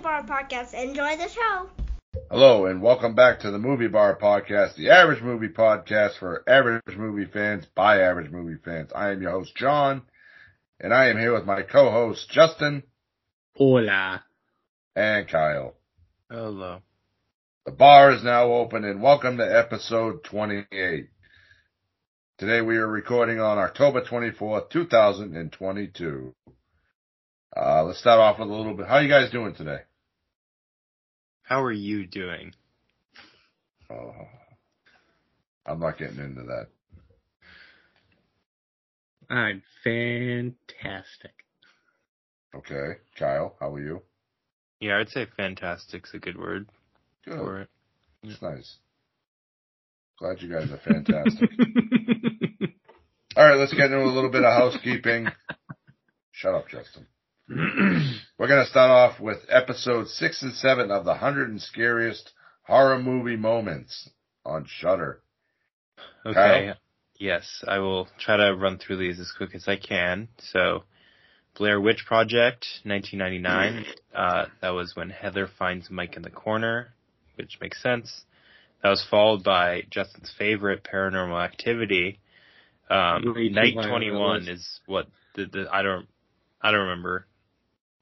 to the Movie Bar Podcast. Enjoy the show. Hello and welcome back to the Movie Bar Podcast, the average movie podcast for average movie fans by average movie fans. I am your host, John, and I am here with my co-host, Justin Hola. and Kyle. Hello. The bar is now open and welcome to episode 28. Today we are recording on October 24th, 2022. Uh, let's start off with a little bit. How you guys doing today? How are you doing? Oh, I'm not getting into that. I'm fantastic. Okay. Kyle, how are you? Yeah, I'd say fantastic's a good word Good. for it. It's nice. Glad you guys are fantastic. All right, let's get into a little bit of housekeeping. Shut up, Justin. We're going to start off with episode six and seven of the hundred and scariest horror movie moments on Shudder. Okay. Kyle? Yes, I will try to run through these as quick as I can. So, Blair Witch Project, 1999. Uh, that was when Heather finds Mike in the corner, which makes sense. That was followed by Justin's favorite, Paranormal Activity. Um, Night high on the 21 is what the, the I don't I don't remember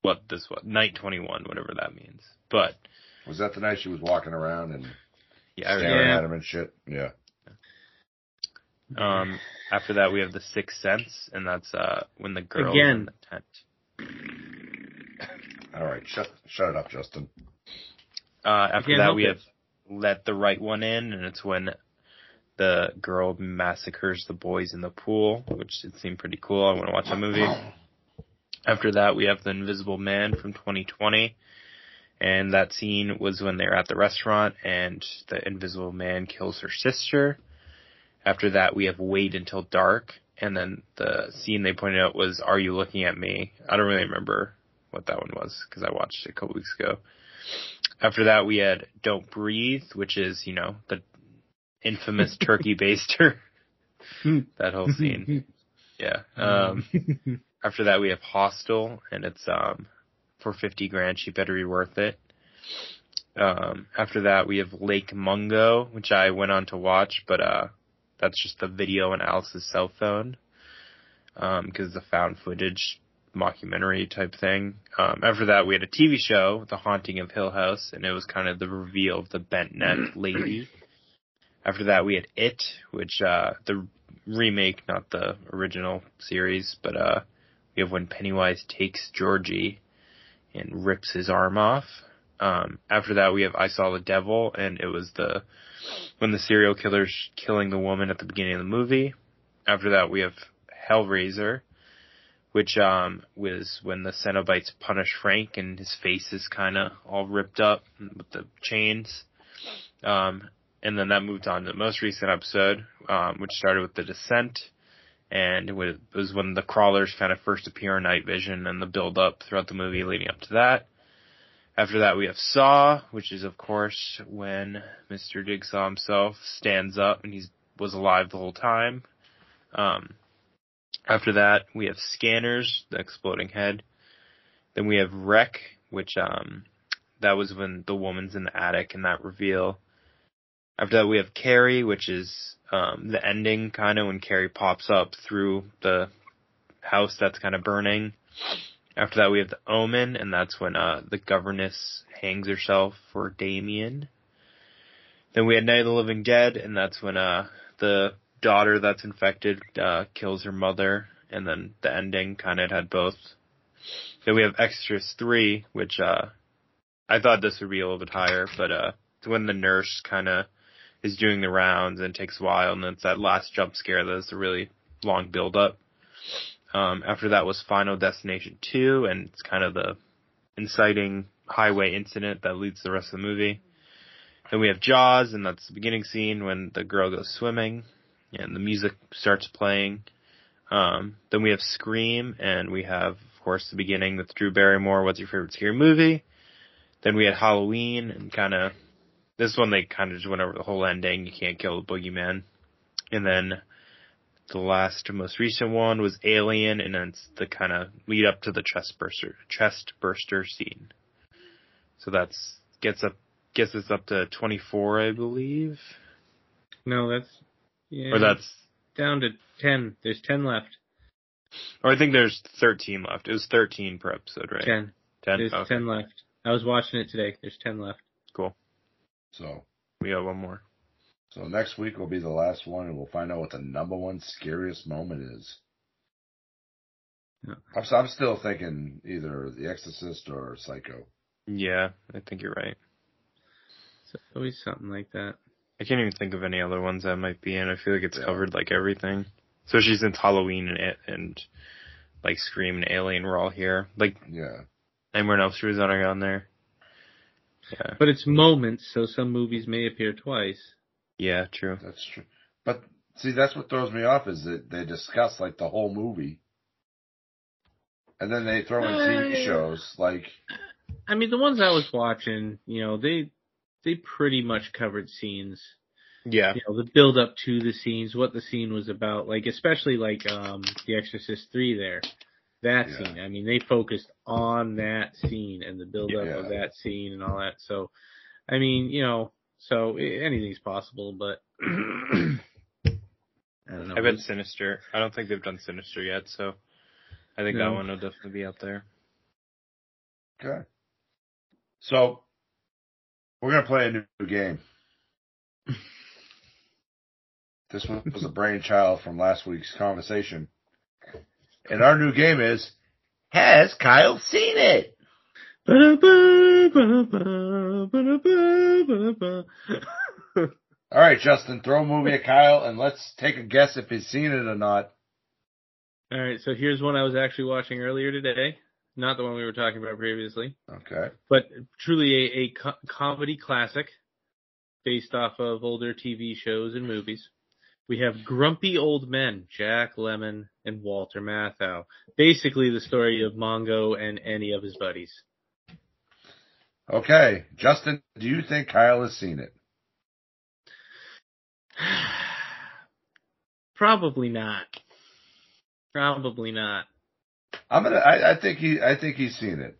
what this was. Night 21, whatever that means. But Was that the night she was walking around and yeah, staring Yeah. at him and shit? Yeah. Um, after that, we have the Sixth Sense, and that's uh when the girl Again. in the tent. All right, shut shut it up, Justin. Uh, after Can't that, we it. have Let the Right One In, and it's when the girl massacres the boys in the pool, which it seemed pretty cool. I want to watch that movie. After that, we have The Invisible Man from 2020. And that scene was when they're at the restaurant and the Invisible Man kills her sister. After that, we have Wait Until Dark. And then the scene they pointed out was Are You Looking at Me? I don't really remember what that one was because I watched it a couple weeks ago. After that, we had Don't Breathe, which is, you know, the infamous turkey baster. that whole scene. Yeah. Um, after that, we have Hostel, and it's um for fifty grand. She better be worth it. Um, after that, we have Lake Mungo, which I went on to watch, but uh, that's just the video on Alice's cell phone, um, because the found footage mockumentary type thing. Um, after that, we had a TV show, The Haunting of Hill House, and it was kind of the reveal of the bent neck lady. After that, we had It, which uh, the remake, not the original series, but uh, we have when Pennywise takes Georgie and rips his arm off. Um, after that, we have I Saw the Devil, and it was the when the serial killer's killing the woman at the beginning of the movie. After that, we have Hellraiser, which um, was when the Cenobites punish Frank, and his face is kind of all ripped up with the chains. Um, and then that moved on to the most recent episode, um, which started with the Descent, and it was when the crawlers kind of first appear in Night Vision and the build up throughout the movie leading up to that. After that, we have Saw, which is of course when Mr. Jigsaw himself stands up and he's was alive the whole time. Um, after that, we have Scanners, the exploding head. Then we have REC, which um, that was when the woman's in the attic and that reveal. After that, we have Carrie, which is um, the ending, kind of when Carrie pops up through the house that's kind of burning. After that, we have the Omen, and that's when uh, the governess hangs herself for Damien. Then we had Night of the Living Dead, and that's when uh, the daughter that's infected uh, kills her mother, and then the ending kind of had both. Then we have Exorcist 3, which uh, I thought this would be a little bit higher, but uh, it's when the nurse kind of is doing the rounds and it takes a while, and it's that last jump scare that's a really long build up. Um, after that was Final Destination 2, and it's kind of the inciting highway incident that leads the rest of the movie. Then we have Jaws, and that's the beginning scene when the girl goes swimming, and the music starts playing. Um, then we have Scream, and we have, of course, the beginning with Drew Barrymore. What's your favorite scary movie? Then we had Halloween, and kind of this one they kind of just went over the whole ending. You can't kill the boogeyman. And then the last, most recent one was Alien, and then it's the kind of lead up to the chest burster, chest burster scene. So that's gets up gets us up to 24, I believe. No, that's yeah. Or that's down to ten. There's ten left. or I think there's 13 left. It was 13 per episode, right? Ten. 10. There's Okay, ten left. I was watching it today. There's ten left. Cool. So, We got one more. so next week will be the last one, and we'll find out what the number one scariest moment is. Yeah. I'm, s- I'm still thinking either The Exorcist or Psycho. Yeah, I think you're right. So always something like that. I can't even think of any other ones that might be in. I feel like it's Yeah. covered like everything. Especially since Halloween and it and like Scream and Alien were all here. Like Yeah. Nightmare on Elm Street was on on there. Yeah. But it's moments, so some movies may appear twice. Yeah, true. That's true. But see, that's what throws me off is that they discuss like the whole movie, and then they throw in TV Uh, shows like I mean, the ones I was watching, you know, they they pretty much covered scenes. Yeah. You know, the build up to the scenes, what the scene was about, like especially like um The Exorcist three there. That Yeah. scene. I mean, they focused on that scene and the build up of that scene and all that. So, I mean, you know, so anything's possible, but I don't know. I bet Sinister. I don't think they've done Sinister yet, so I think that one will definitely be up there. okay. So we're gonna play a new new game. This one was a brainchild from last week's conversation, and our new game is Has Kyle seen it? All right, Justin, throw a movie at Kyle, and let's take a guess if he's seen it or not. All right, so here's one I was actually watching earlier today. Not the one we were talking about previously, Okay. but truly a, a co- comedy classic based off of older TV shows and movies. We have Grumpy Old Men, Jack Lemmon and Walter Matthau. Basically the story of Mongo and any of his buddies. Okay, Justin, do you think Kyle has seen it? Probably not. Probably not. I'm gonna. I, I think he. I think he's seen it.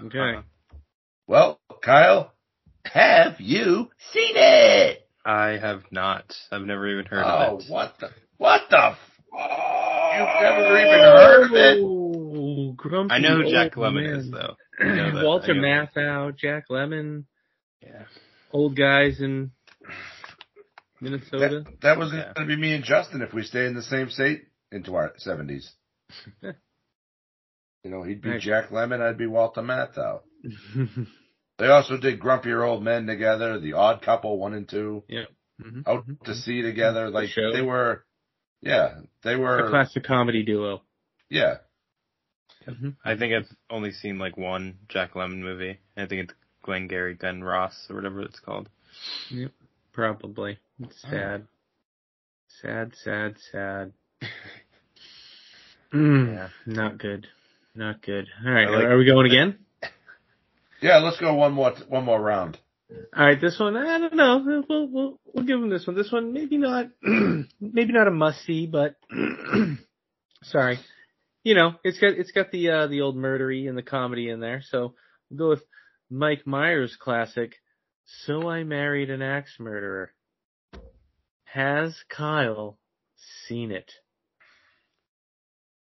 Okay. Uh-huh. Well, Kyle, have you seen it? I have not. I've never even heard oh, of it. Oh what the? What the? F- You've never even heard of it? Oh, Grumpy I know who Jack Lemmon Man. is though. That. Walter I Matthau, Jack Lemmon, Yeah. old guys in Minnesota. That, that was Yeah. going to be me and Justin if we stay in the same state into our seventies. you know, he'd be Nice. Jack Lemmon, I'd be Walter Matthau. They also did Grumpier Old Men together, The Odd Couple one and two, Mhm. Out to Sea together. Like show. they were, yeah, they were A classic comedy duo. yeah. Mhm. I think I've only seen like one Jack Lemmon movie. I think it's Glenn Glengarry Glen Ross or whatever it's called. Yep, probably. It's Oh. sad. Sad, sad, sad. Mm, Yeah. Not good. Not good. All right, like- are we going again? Yeah, let's go one more, one more round. All right, this one I don't know. We'll we'll we'll give him this one. This one maybe not maybe not a must see, but sorry, you know it's got it's got the uh, the old murdery and the comedy in there. So we'll go with Mike Myers' classic. So I married an axe murderer. Has Kyle seen it?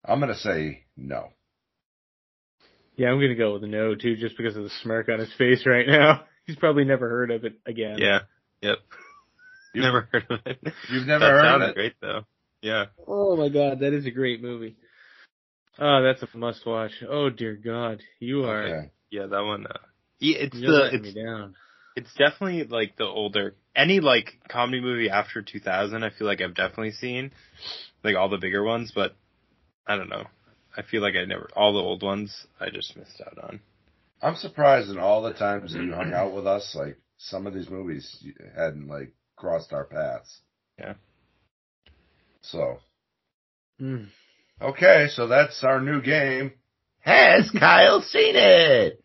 I'm going to say no. Yeah, I'm gonna go with no too, just because of the smirk on his face right now. He's probably never heard of it again. Yeah. Yep. You've never heard of it. You've never that heard sounds of it? great though. Yeah. Oh my god, that is a great movie. Oh, that's a must watch. Oh dear God, you are Okay. Yeah, that one. Uh, yeah, it's you're the it's me down. it's definitely like the older any like comedy movie after 2000. I feel like I've definitely seen like all the bigger ones, but I don't know. I feel like I never all the old ones I just missed out on. I'm surprised in all the times that you hung out with us, like some of these movies you hadn't like crossed our paths. Yeah. So Mm. okay, so that's our new game. Has Kyle seen it?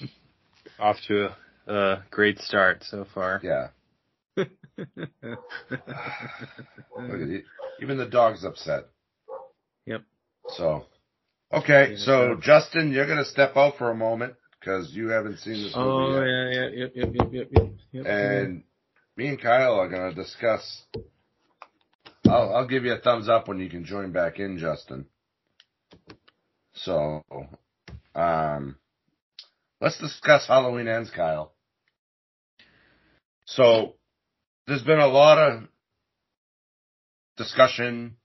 Off to a, a great start so far. Yeah. Look at it. Even the dog's upset. Yep. So okay, so Justin, you're gonna step out for a moment because you haven't seen this Oh movie yet. yeah, yeah, yep, yep, yep, yep, yep. yep. And me and Kyle are going to discuss. I'll, I'll give you a thumbs up when you can join back in, Justin. So, um, let's discuss Halloween Ends, Kyle. So, there's been a lot of discussion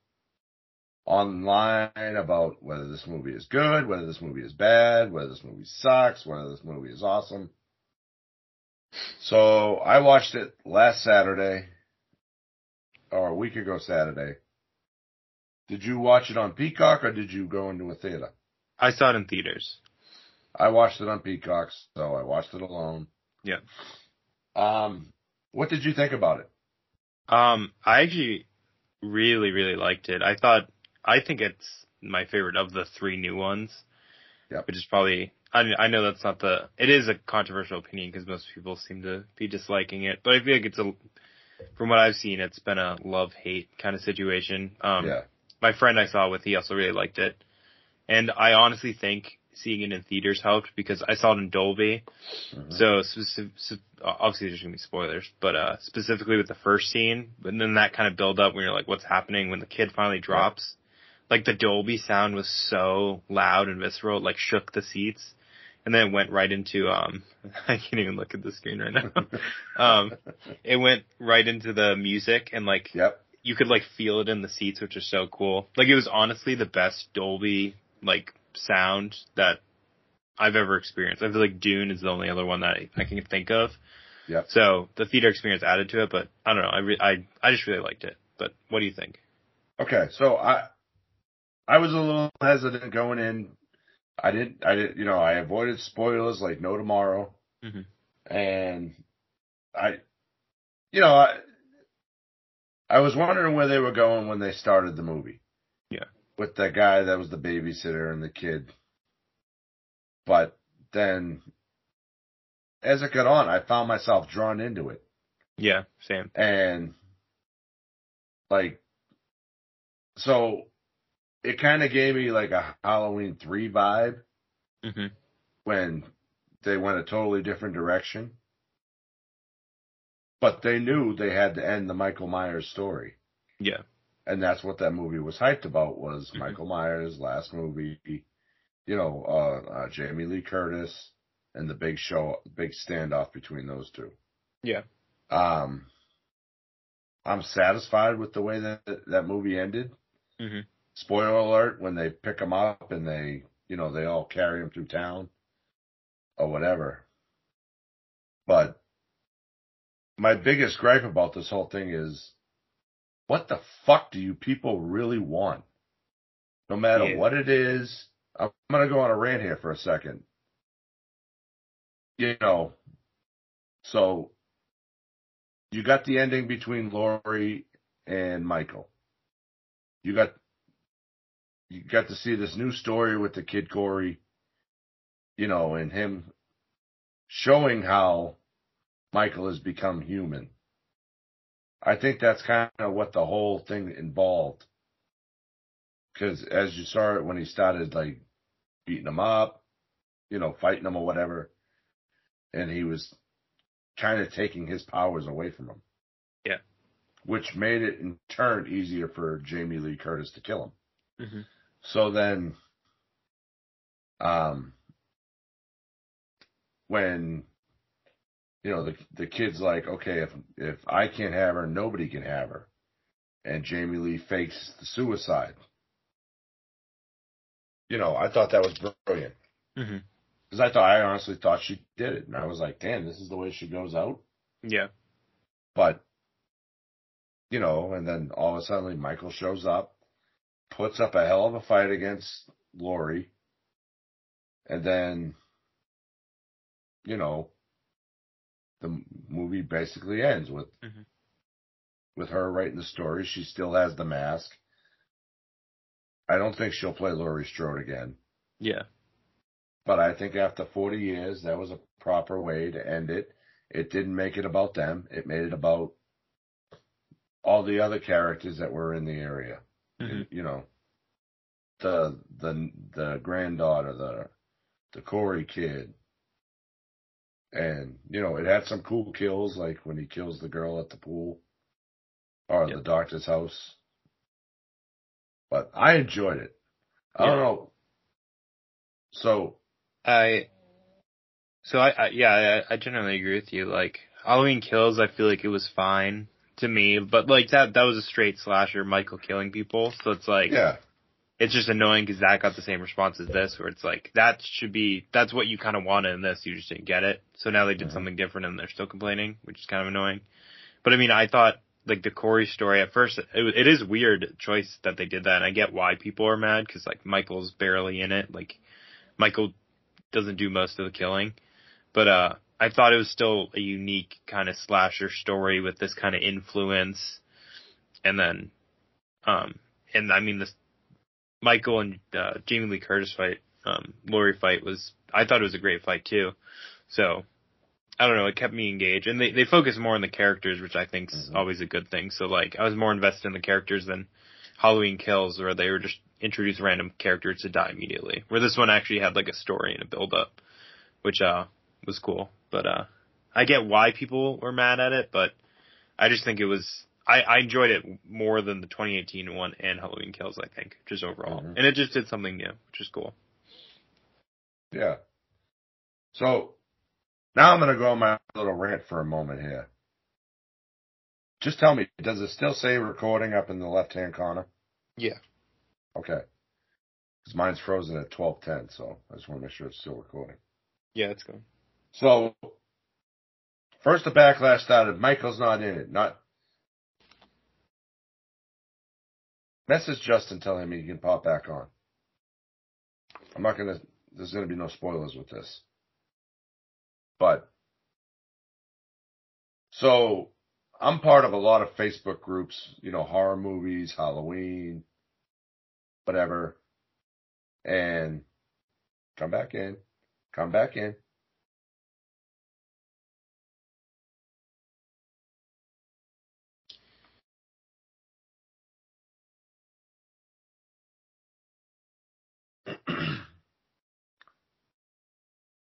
online about whether this movie is good, whether this movie is bad, whether this movie sucks, whether this movie is awesome. So I watched it last Saturday, or a week ago Saturday. Did you watch it on Peacock or did you go into a theater? I saw it in theaters. I watched it on Peacock, so I watched it alone. Yeah. Um, what did you think about it? Um, I actually really, really liked it. I thought, I think it's my favorite of the three new ones. Yep. Which is probably, I, I know that's not the, it is a controversial opinion because most people seem to be disliking it, but I feel like it's a, from what I've seen, it's been a love-hate kind of situation. Um, yeah, my friend I saw with, he also really liked it. And I honestly think seeing it in theaters helped because I saw it in Dolby. Mhm. So specific, obviously there's gonna be spoilers, but uh, specifically with the first scene, and then that kind of build up when you're like, what's happening when the kid finally drops? Like the Dolby sound was so loud and visceral, it like shook the seats, and then it went right into um, I can't even look at the screen right now. um, it went right into the music and like yep, you could like feel it in the seats, which is so cool. Like it was honestly the best Dolby like sound that I've ever experienced. I feel like Dune is the only other one that I, I can think of. Yeah. So the theater experience added to it, but I don't know. I re- I I just really liked it. But what do you think? Okay, so I I was a little hesitant going in. I didn't I didn't you know, I avoided spoilers like no tomorrow. Mhm. And I you know, I I was wondering where they were going when they started the movie. Yeah. With the guy that was the babysitter and the kid. But then as it got on, I found myself drawn into it. Yeah, same. And like, so it kind of gave me like a Halloween 3 vibe hmm when they went a totally different direction. But they knew they had to end the Michael Myers story. Yeah. And that's what that movie was hyped about was Mhm. Michael Myers' last movie, you know, uh, uh, Jamie Lee Curtis and the big show, big standoff between those two. Yeah. Um, I'm satisfied with the way that that movie ended. hmm Spoiler alert: when they pick him up and they, you know, they all carry him through town or whatever. But my biggest gripe about this whole thing is, what the fuck do you people really want? No matter Yeah. what it is, I'm gonna go on a rant here for a second. You know, so you got the ending between Laurie and Michael. You got you got to see this new story with the kid Corey, you know, and him showing how Michael has become human. I think that's kind of what the whole thing involved. Because as you saw it when he started like beating him up, you know, fighting him or whatever, and he was kind of taking his powers away from him. Yeah. Which made it in turn easier for Jamie Lee Curtis to kill him. hmm So then, um, when you know the the kid's like, okay, if if I can't have her, nobody can have her, and Jamie Lee fakes the suicide. You know, I thought that was brilliant because I thought I honestly thought she did it, and I was like, damn, this is the way she goes out. Yeah. But you know, and then all of a sudden Michael shows up, puts up a hell of a fight against Laurie, and then you know the movie basically ends with Mhm. with her writing the story. She still has the mask. I don't think she'll play Laurie Strode again. Yeah. But I think after 40 years, that was a proper way to end it. It didn't make it about them. It made it about all the other characters that were in the area. Hmm You know, the the the granddaughter, the the Corey kid, And, you know, it had some cool kills, like when he kills the girl at the pool or Yep. the doctor's house. But I enjoyed it. I don't know. So, I so I, I yeah I, I generally agree with you. Like Halloween Kills, I feel like it was fine to me, but like that that was a straight slasher, Michael killing people. So it's like yeah, it's just annoying because that got the same response as this, where it's like that should be that's what you kind of wanted in this, you just didn't get it. So now they did Mhm. something different and they're still complaining, which is kind of annoying. But I mean, I thought like the Corey story at first, it, it is weird choice that they did that, and I get why people are mad because like Michael's barely in it, like Michael doesn't do most of the killing, but uh. I thought it was still a unique kind of slasher story with this kind of influence, and then, um, and I mean this Michael and uh, Jamie Lee Curtis fight, um, Laurie fight was I thought it was a great fight too. So I don't know, it kept me engaged, and they they focus more on the characters, which I think is Mhm. always a good thing. So like I was more invested in the characters than Halloween Kills, where they were just introduce random characters to die immediately. Where this one actually had like a story and a build up, which uh was cool. But uh I get why people were mad at it, but I just think it was I, I enjoyed it more than the 2018 one and Halloween Kills. I think just overall, Mhm. and it just did something new, which is cool. yeah. So, now I'm going to go on my little rant for a moment here. Just tell me, does it still say recording up in the left hand corner? Yeah. Okay. Because mine's frozen at 1210, so I just want to make sure it's still recording. Yeah, it's good. So, first the backlash started. Michael's not in it. Not. Message Justin, tell him he can pop back on. I'm not gonna. There's gonna be no spoilers with this. But so I'm part of a lot of Facebook groups. You know, horror movies, Halloween, whatever. And come back in. Come back in.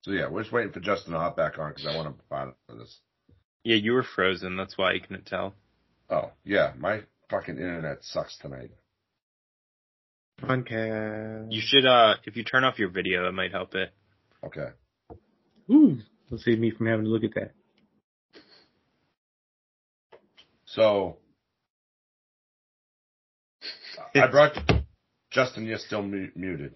So yeah, we're just waiting for Justin to hop back on because I want to be part of this. Yeah, you were frozen. That's why you couldn't tell. Oh yeah, my fucking internet sucks tonight. Podcast. You should, uh, if you turn off your video, it might help it. Okay. Ooh, will save me from having to look at that. So I brought Justin. You're still mu- muted.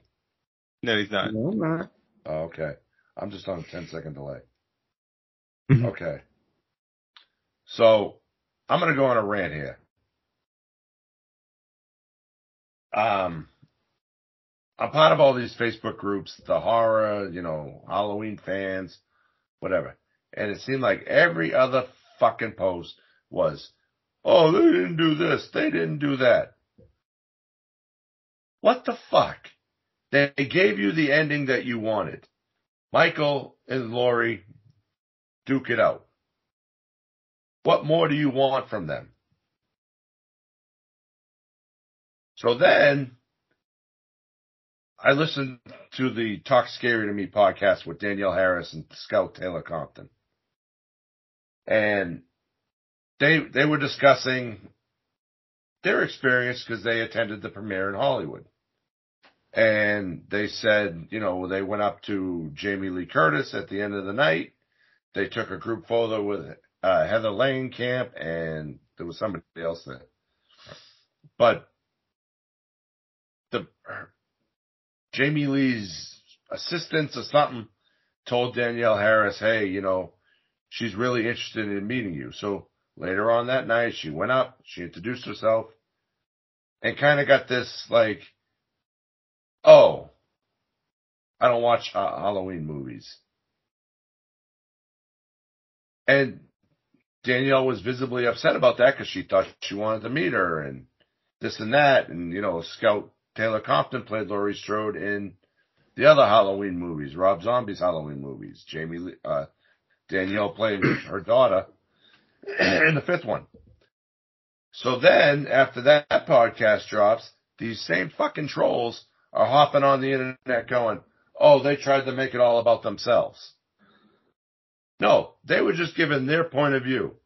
No, he's not. No, I'm not. Oh, okay. I'm just on a 10 second delay. Mhm. Okay. So I'm going to go on a rant here. Um, I'm part of all these Facebook groups, the horror, you know, Halloween fans, whatever. And it seemed like every other fucking post was, oh, they didn't do this. They didn't do that. What the fuck? They gave you the ending that you wanted. Michael and Laurie duke it out. What more do you want from them? So then I listened to the Talk Scary to Me podcast with Danielle Harris and Scout Taylor Compton. And they they were discussing their experience because they attended the premiere in Hollywood. And they said, you know, they went up to Jamie Lee Curtis at the end of the night. They took a group photo with uh, Heather Langenkamp and there was somebody else there. But the Jamie Lee's assistants or something told Danielle Harris, hey, you know, she's really interested in meeting you. So later on that night, she went up, she introduced herself, and kind of got this like, oh, I don't watch uh, Halloween movies. And Danielle was visibly upset about that because she thought she wanted to meet her and this and that. And, you know, Scout Taylor Compton played Laurie Strode in the other Halloween movies, Rob Zombie's Halloween movies. Jamie, uh, Danielle played her daughter in the fifth one. So then, after that podcast drops, these same fucking trolls are hopping on the internet going, oh, they tried to make it all about themselves. No, they were just giving their point of view.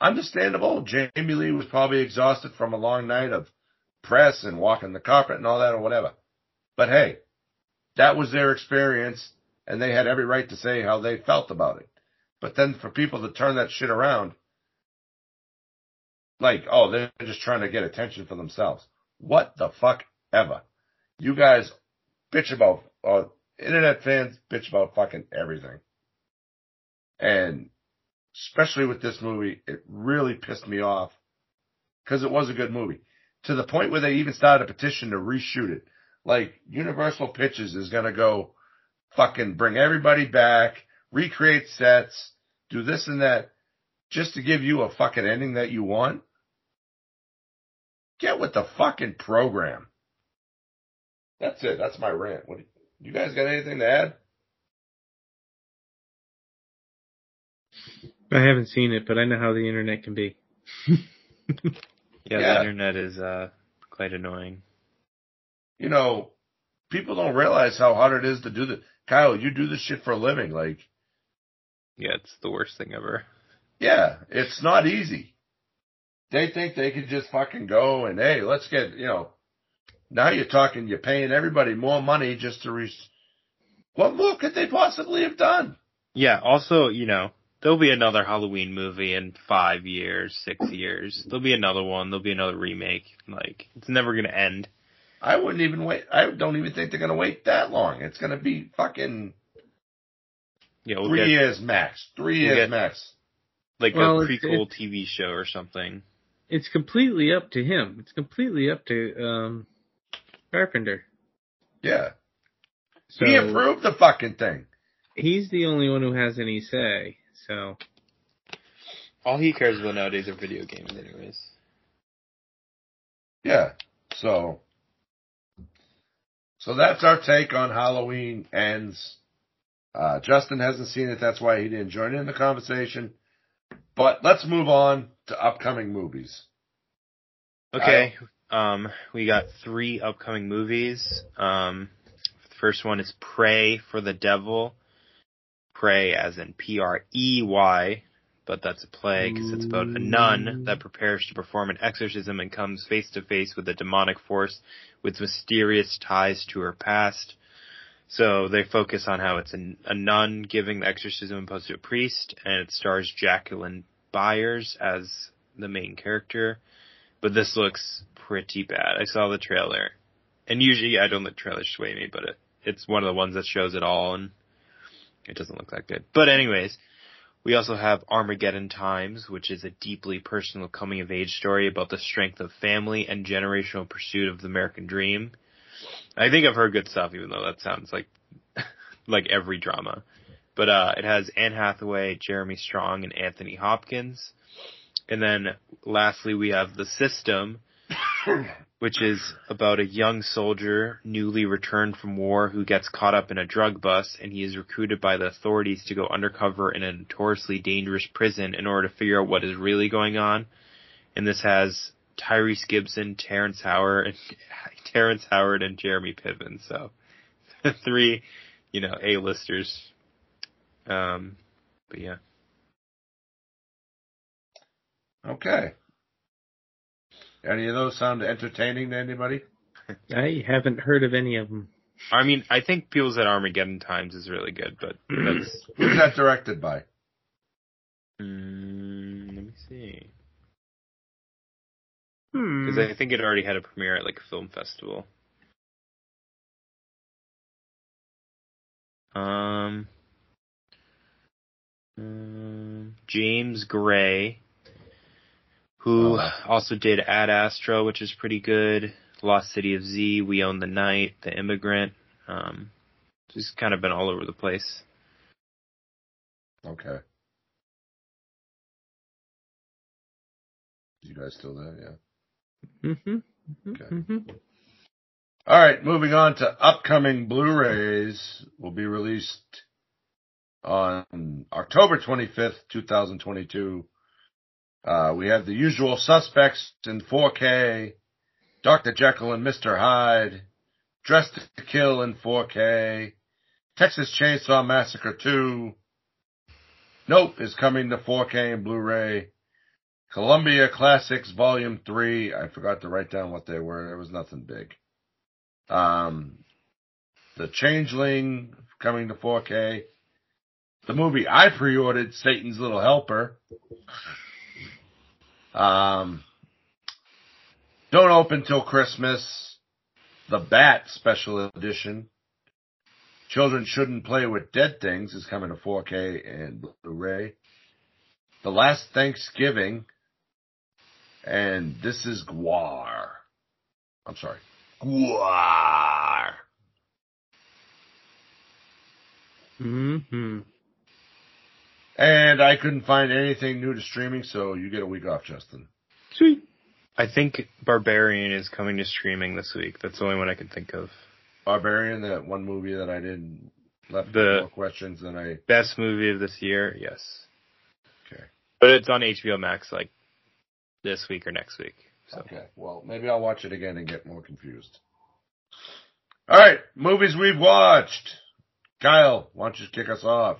Understandable. Jamie Lee was probably exhausted from a long night of press and walking the carpet and all that or whatever. But hey, that was their experience and they had every right to say how they felt about it. But then for people to turn that shit around, like, oh, they're just trying to get attention for themselves. What the fuck ever. You guys bitch about, uh, internet fans bitch about fucking everything. And especially with this movie, it really pissed me off because it was a good movie to the point where they even started a petition to reshoot it. Like Universal Pictures is to go fucking bring everybody back, recreate sets, do this and that just to give you a fucking ending that you want. Get with the fucking program. That's it. That's my rant. What you guys got anything to add? I haven't seen it, but I know how the internet can be. yeah, Yeah. the internet is uh quite annoying. You know, people don't realize how hard it is to do the Kyle, you do this shit for a living. Like, Yeah, it's the worst thing ever. yeah, it's not easy. They think they can just fucking go and hey, let's get, you know, now you're talking, you're paying everybody more money just to re, what more could they possibly have done? Yeah, also, you know, there'll be another Halloween movie in five years, six years. There'll be another one. There'll be another remake. Like, it's never gonna end. I wouldn't even wait. I don't even think they're going to wait that long. It's going to be fucking Yeah, we'll three get years max. Three we'll years get- max. like Well, a it's- prequel TV show or something. It's completely up to him. It's completely up to um Carpenter. Yeah. So he approved the fucking thing. he's the only one who has any say. So All he cares about nowadays are video games, anyways. Yeah. So, so that's our take on Halloween ends. Uh, Justin hasn't seen it. That's why he didn't join in the conversation. But let's move on to upcoming movies. Okay. Um, we got three upcoming movies. Um, the first one is Prey for the Devil. Pray as in P-R-E-Y, but that's a play because it's about a nun that prepares to perform an exorcism and comes face to face with a demonic force with mysterious ties to her past. So they focus on how it's a, a nun giving the exorcism opposed to a priest, and it stars Jacqueline Byers as the main character but this looks pretty bad. I saw the trailer, and usually I don't let trailers sway me, but it, it's one of the ones that shows it all, and it doesn't look that good. But anyways, we also have Armageddon Times, which is a deeply personal coming of age story about the strength of family and generational pursuit of the American dream. I think I've heard good stuff, even though that sounds like like every drama. But uh, it has Anne Hathaway, Jeremy Strong, and Anthony Hopkins. And then lastly, we have The System, which is about a young soldier newly returned from war who gets caught up in a drug bust and he is recruited by the authorities to go undercover in a notoriously dangerous prison in order to figure out what is really going on. And this has Tyrese Gibson, Terrence Howard, and Terrence Howard and Jeremy Piven. So three, you know, A-listers. Um, but yeah. Okay. Any of those sound entertaining to anybody? I haven't heard of any of them. I mean, I think People at Armageddon Times is really good, but that's. Who's that directed by? Mm, let me see. Hmm. Because I think it already had a premiere at like a film festival. Um, um, James Gray, who Oh. also did Ad Astra, which is pretty good. Lost City of Z, We Own the Night, The Immigrant. Um, he's kind of been all over the place. Okay. You guys still there? Yeah. Mm-hmm. Okay. Mm-hmm. All right, moving on to upcoming Blu-rays will be released on October 25th, 2022. Uh, we have the usual suspects in 4K, Dr. Jekyll and Mr. Hyde, Dressed to Kill in 4K, Texas Chainsaw Massacre 2, Nope is coming to 4K and Blu-ray. Columbia Classics Volume 3. I forgot to write down what they were. It was nothing big. Um, The Changeling coming to 4K. The movie I pre-ordered, Satan's Little Helper. Um, Don't Open Till Christmas. The Bat Special Edition. Children Shouldn't Play with Dead Things is coming to 4K and Blu-ray. The Last Thanksgiving. And This is GWAR. I'm sorry. GWAR. Mm-hmm. And I couldn't find anything new to streaming, so you get a week off, Justin. Sweet. I think Barbarian is coming to streaming this week. That's the only one I can think of. Barbarian, that one movie that I didn't left The- more questions than I. Best movie of this year, yes. Okay. But it's on HBO Max like this week or next week. So Okay. Well, maybe I'll watch it again and get more confused. All right, movies we've watched. Kyle, why don't you kick us off?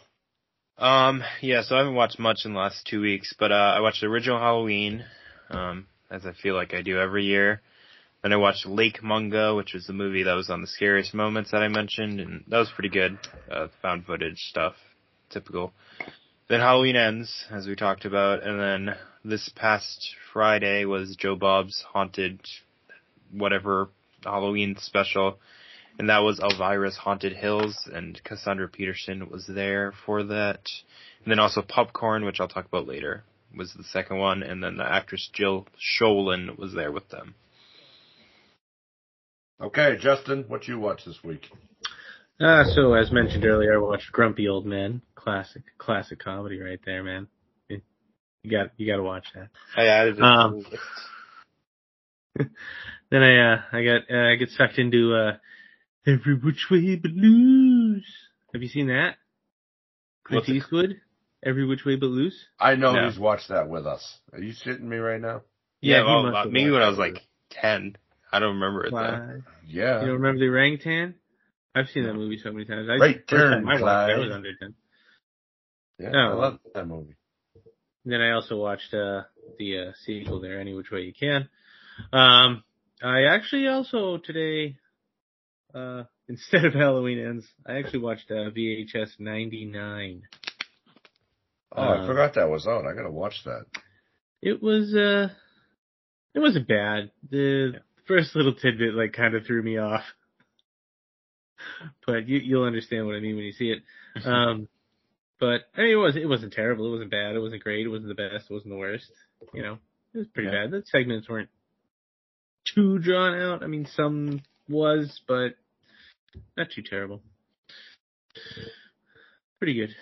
Um, yeah, so I haven't watched much in the last two weeks, but uh, I watched the original Halloween, um, as I feel like I do every year. Then I watched Lake Mungo, which was the movie that was on the scariest moments that I mentioned, and that was pretty good. Uh, found footage stuff, typical. Then Halloween ends, as we talked about, and then this past Friday was Joe Bob's Haunted, whatever Halloween special, and that was Elvira's Haunted Hills, and Cassandra Peterson was there for that. And then also Popcorn, which I'll talk about later, was the second one, and then the actress Jill Schoelen was there with them. Okay, Justin, what you watch this week? Uh, so as mentioned earlier, I watched Grumpy Old Men, Classic, classic comedy right there, man. You you got, you got to watch that. I added it. Um, Then I, uh, I got, uh, I get sucked into, uh, Every Which Way But Loose. Have you seen that? Clint What's it- Eastwood? Every Which Way But Loose? I know No. he's watched that with us. Are you shitting me right now? yeah, he well, must have maybe when I was like 10. I don't remember it though. Yeah. You don't remember the orangutan? I've seen that movie so many times. I, Right first time turn, I watched I was under 10. yeah, Oh. I love that movie. Then I also watched uh the uh, sequel there, Any Which Way You Can. Um, I actually also today, uh, instead of Halloween Ends, I actually watched uh, VHS 99. Oh, I Uh, forgot that was out. I gotta watch that. It was uh, it wasn't bad. The first little tidbit like kind of threw me off, but you you'll understand what I mean when you see it. Um, but I mean, it was it wasn't terrible. It wasn't bad. It wasn't great. It wasn't the best. It wasn't the worst. You know, it was pretty Yeah. bad. The segments weren't too drawn out. I mean, some was, but not too terrible. Pretty good.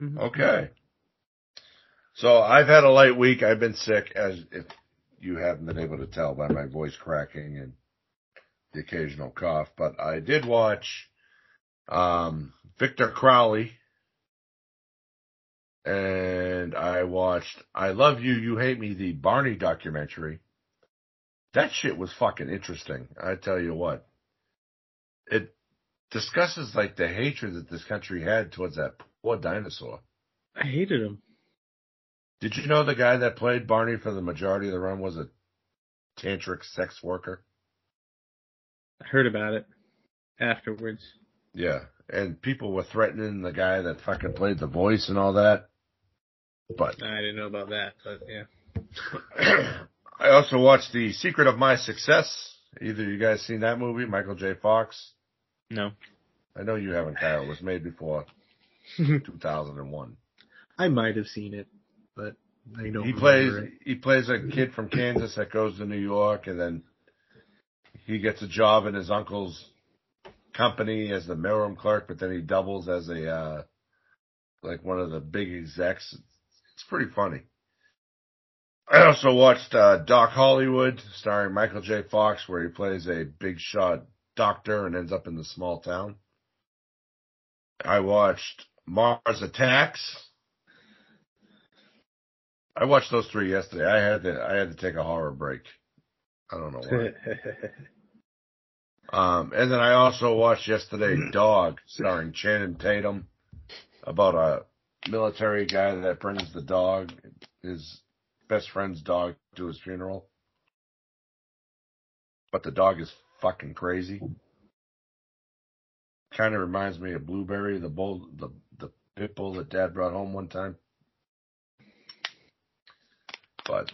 Mhm. Okay. So I've had a light week. I've been sick, as if you haven't been able to tell by my voice cracking and the occasional cough. But I did watch um, Victor Crowley, and I watched "I Love You, You Hate Me," the Barney documentary. That shit was fucking interesting. I tell you what, it discusses like the hatred that this country had towards that poor dinosaur. I hated him. Did you know the guy that played Barney for the majority of the run was a tantric sex worker? I heard about it afterwards. Yeah. And people were threatening the guy that fucking played the voice and all that. But I didn't know about that, but yeah. I also watched The Secret of My Success. Either you guys seen that movie, Michael J. Fox? No. I know you haven't, Kyle. It was made before 2001. I might have seen it, but I don't. he plays it. he plays a kid from Kansas that goes to New York and then he gets a job in his uncle's company as the mailroom clerk, but then he doubles as a uh like one of the big execs. It's pretty funny. I also watched uh Doc Hollywood starring Michael J. Fox where he plays a big shot doctor and ends up in the small town. I watched Mars Attacks. I watched those three yesterday. I had to I had to take a horror break. I don't know why. um, and then I also watched yesterday Dog, starring Channing Tatum, about a military guy that brings the dog, his best friend's dog, to his funeral. But the dog is fucking crazy. Kind of reminds me of Blueberry, the bull, the the pit bull that Dad brought home one time. But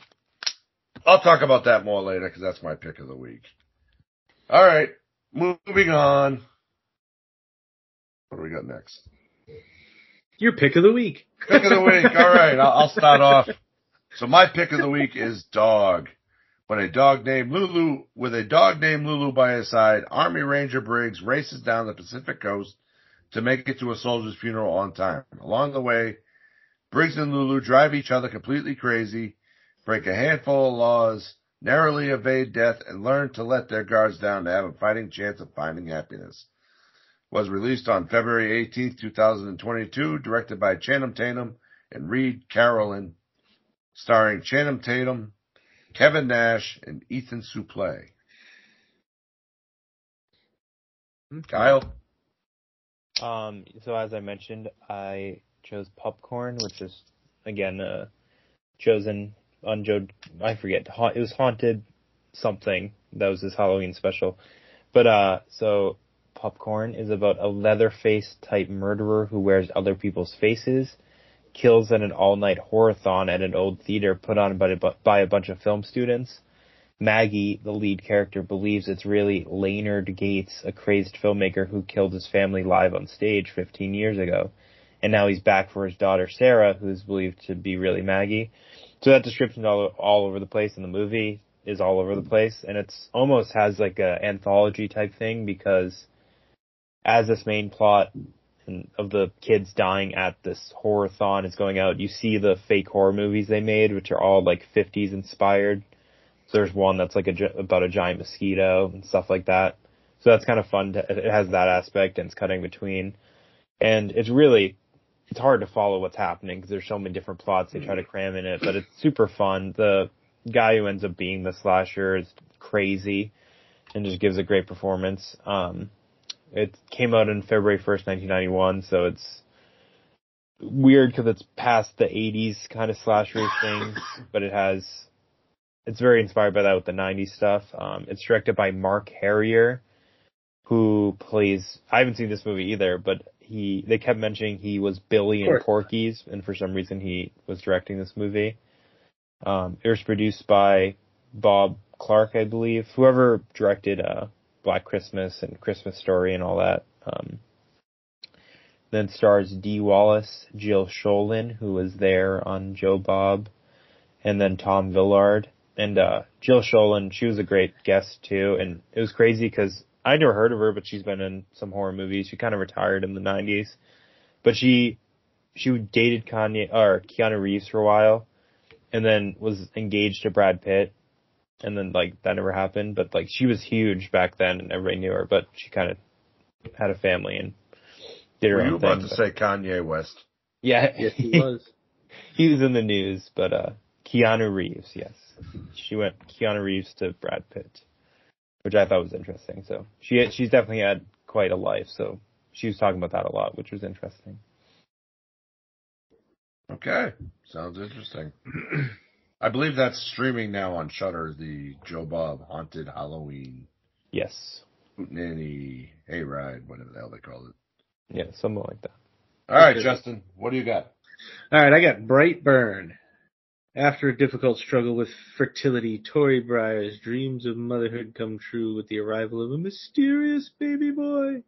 I'll talk about that more later because that's my pick of the week. All right, moving on. What do we got next? Your pick of the week. Pick of the week. All right, I'll, I'll start off. So my pick of the week is dog. When a dog named Lulu, with a dog named Lulu by his side, Army Ranger Briggs races down the Pacific coast to make it to a soldier's funeral on time. Along the way, Briggs and Lulu drive each other completely crazy, break a handful of laws, narrowly evade death, and learn to let their guards down to have a fighting chance of finding happiness. Was released on February 18th, 2022, directed by Channing Tatum and Reid Carolin, starring Channing Tatum, Kevin Nash, and Ethan Suplee. Kyle? Um, so as I mentioned, I chose Popcorn, which is again uh, chosen on Joe. I forget. Ha- It was haunted something. That was his Halloween special. But uh, so Popcorn is about a Leatherface type murderer who wears other people's faces, kills at an all-night horrorthon at an old theater put on by a, by a bunch of film students. Maggie, the lead character, believes it's really Lanyard Gates, a crazed filmmaker who killed his family live on stage 15 years ago. And now he's back for his daughter Sarah, who's believed to be really Maggie. So that description all, all over the place in the movie is all over the place, and it's almost has like a anthology type thing because as this main plot and of the kids dying at this horror-thon is going out, you see the fake horror movies they made, which are all like 50s inspired. So there's one that's like a, about a giant mosquito and stuff like that. So that's kind of fun. To, it has that aspect and it's cutting between. And it's really, it's hard to follow what's happening because there's so many different plots they try to cram in it, but it's super fun. The guy who ends up being the slasher is crazy and just gives a great performance. Um, it came out on February 1st, 1991, so it's weird because it's past the 80s kind of slasher things, but it has, it's very inspired by that with the 90s stuff. Um, it's directed by Mark Herrier, who plays, I haven't seen this movie either, but he, they kept mentioning he was Billy in. Porky's, and for some reason he was directing this movie. Um, it was produced by Bob Clark, I believe, whoever directed, uh, Black Christmas and Christmas Story and all that. Um, then stars Dee Wallace, Jill Schoelen, who was there on Joe Bob, and then Tom Villard. And uh, Jill Schoelen, she was a great guest too, and it was crazy because I never heard of her, but she's been in some horror movies. She kind of retired in the '90s, but she she dated Kanye or Keanu Reeves for a while, and then was engaged to Brad Pitt, and then like that never happened. But like she was huge back then, and everybody knew her. But she kind of had a family and did her Were own you about to but- say Kanye West? yeah, Yes, he was. he was in the news, but uh Keanu Reeves, yes. She went Keanu Reeves to Brad Pitt, which I thought was interesting. So she she's definitely had quite a life. So she was talking about that a lot, which was interesting. Okay, sounds interesting. I believe that's streaming now on Shudder. The Joe Bob Haunted Halloween Yes, Hootenanny Hayride, whatever the hell they call it. yeah, something like that. All right, Justin, what do you got? All right, I got Brightburn. After a difficult struggle with fertility, Tori Breyer's dreams of motherhood come true with the arrival of a mysterious baby boy.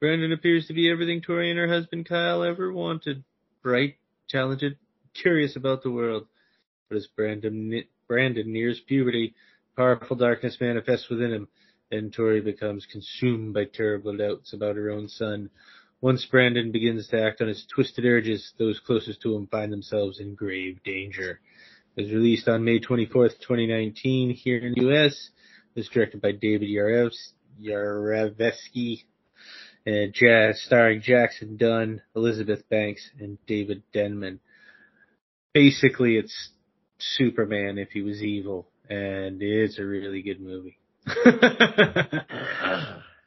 Brandon appears to be everything Tori and her husband Kyle ever wanted. Bright, talented, curious about the world. But as Brandon, Brandon nears puberty, powerful darkness manifests within him, and Tori becomes consumed by terrible doubts about her own son. Once Brandon begins to act on his twisted urges, those closest to him find themselves in grave danger. It was released on May 24th, 2019 here in the U.S. It was directed by David Yarovesky, and ja- starring Jackson Dunn, Elizabeth Banks, and David Denman. Basically, it's Superman if he was evil, and it's a really good movie.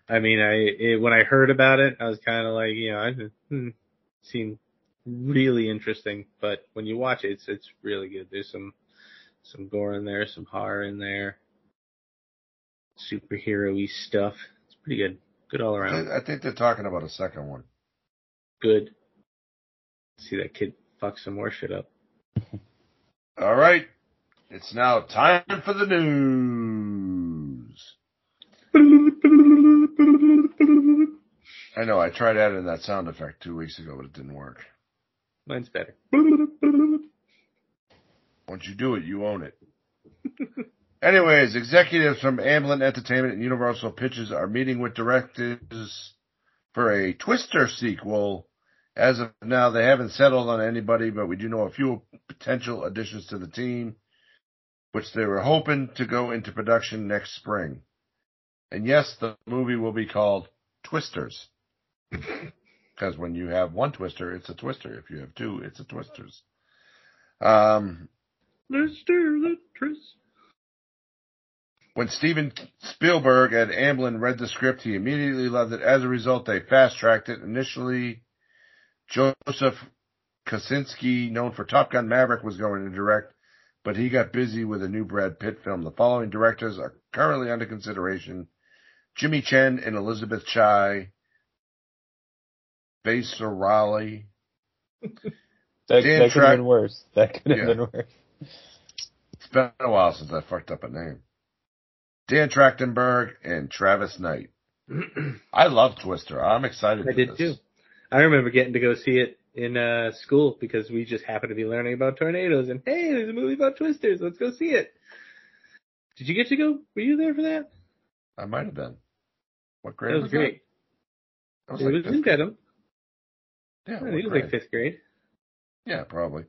I mean, I it, when I heard about it, I was kind of like, you know, I, hmm, seemed really interesting, but when you watch it, it's it's really good. There's some some gore in there, some horror in there, superhero-y stuff. It's pretty good. Good all around. I, I think they're talking about a second one. Good. See that kid fuck some more shit up. All right. It's now time for the news. I know, I tried adding that sound effect two weeks ago, but it didn't work. Mine's better. Once you do it, you own it. Anyways, executives from Amblin Entertainment and Universal Pictures are meeting with directors for a Twister sequel. As of now, they haven't settled on anybody, but we do know a few potential additions to the team, which they were hoping to go into production next spring. And yes, the movie will be called Twisters. Because when you have one twister, it's a twister. If you have two, it's a twisters. Um, Let's do the twist. when Steven Spielberg at Amblin read the script, he immediately loved it. As a result, they fast tracked it. Initially, Joseph Kosinski, known for Top Gun Maverick, was going to direct, but he got busy with a new Brad Pitt film. The following directors are currently under consideration. Jimmy Chen and Elizabeth Chai, Baser Raleigh, That, that could have been worse. That could have Yeah. been worse. It's been a while since I fucked up a name. Dan Trachtenberg and Travis Knight. I love Twister. I'm excited. I for did this. too. I remember getting to go see it in uh, school because we just happened to be learning about tornadoes and hey, there's a movie about twisters. Let's go see it. Did you get to go? Were you there for that? I might have been. What grade That was that? great. That was It like was fifth in grade. Dedham. Yeah, I it was grade? like fifth grade. Yeah, probably.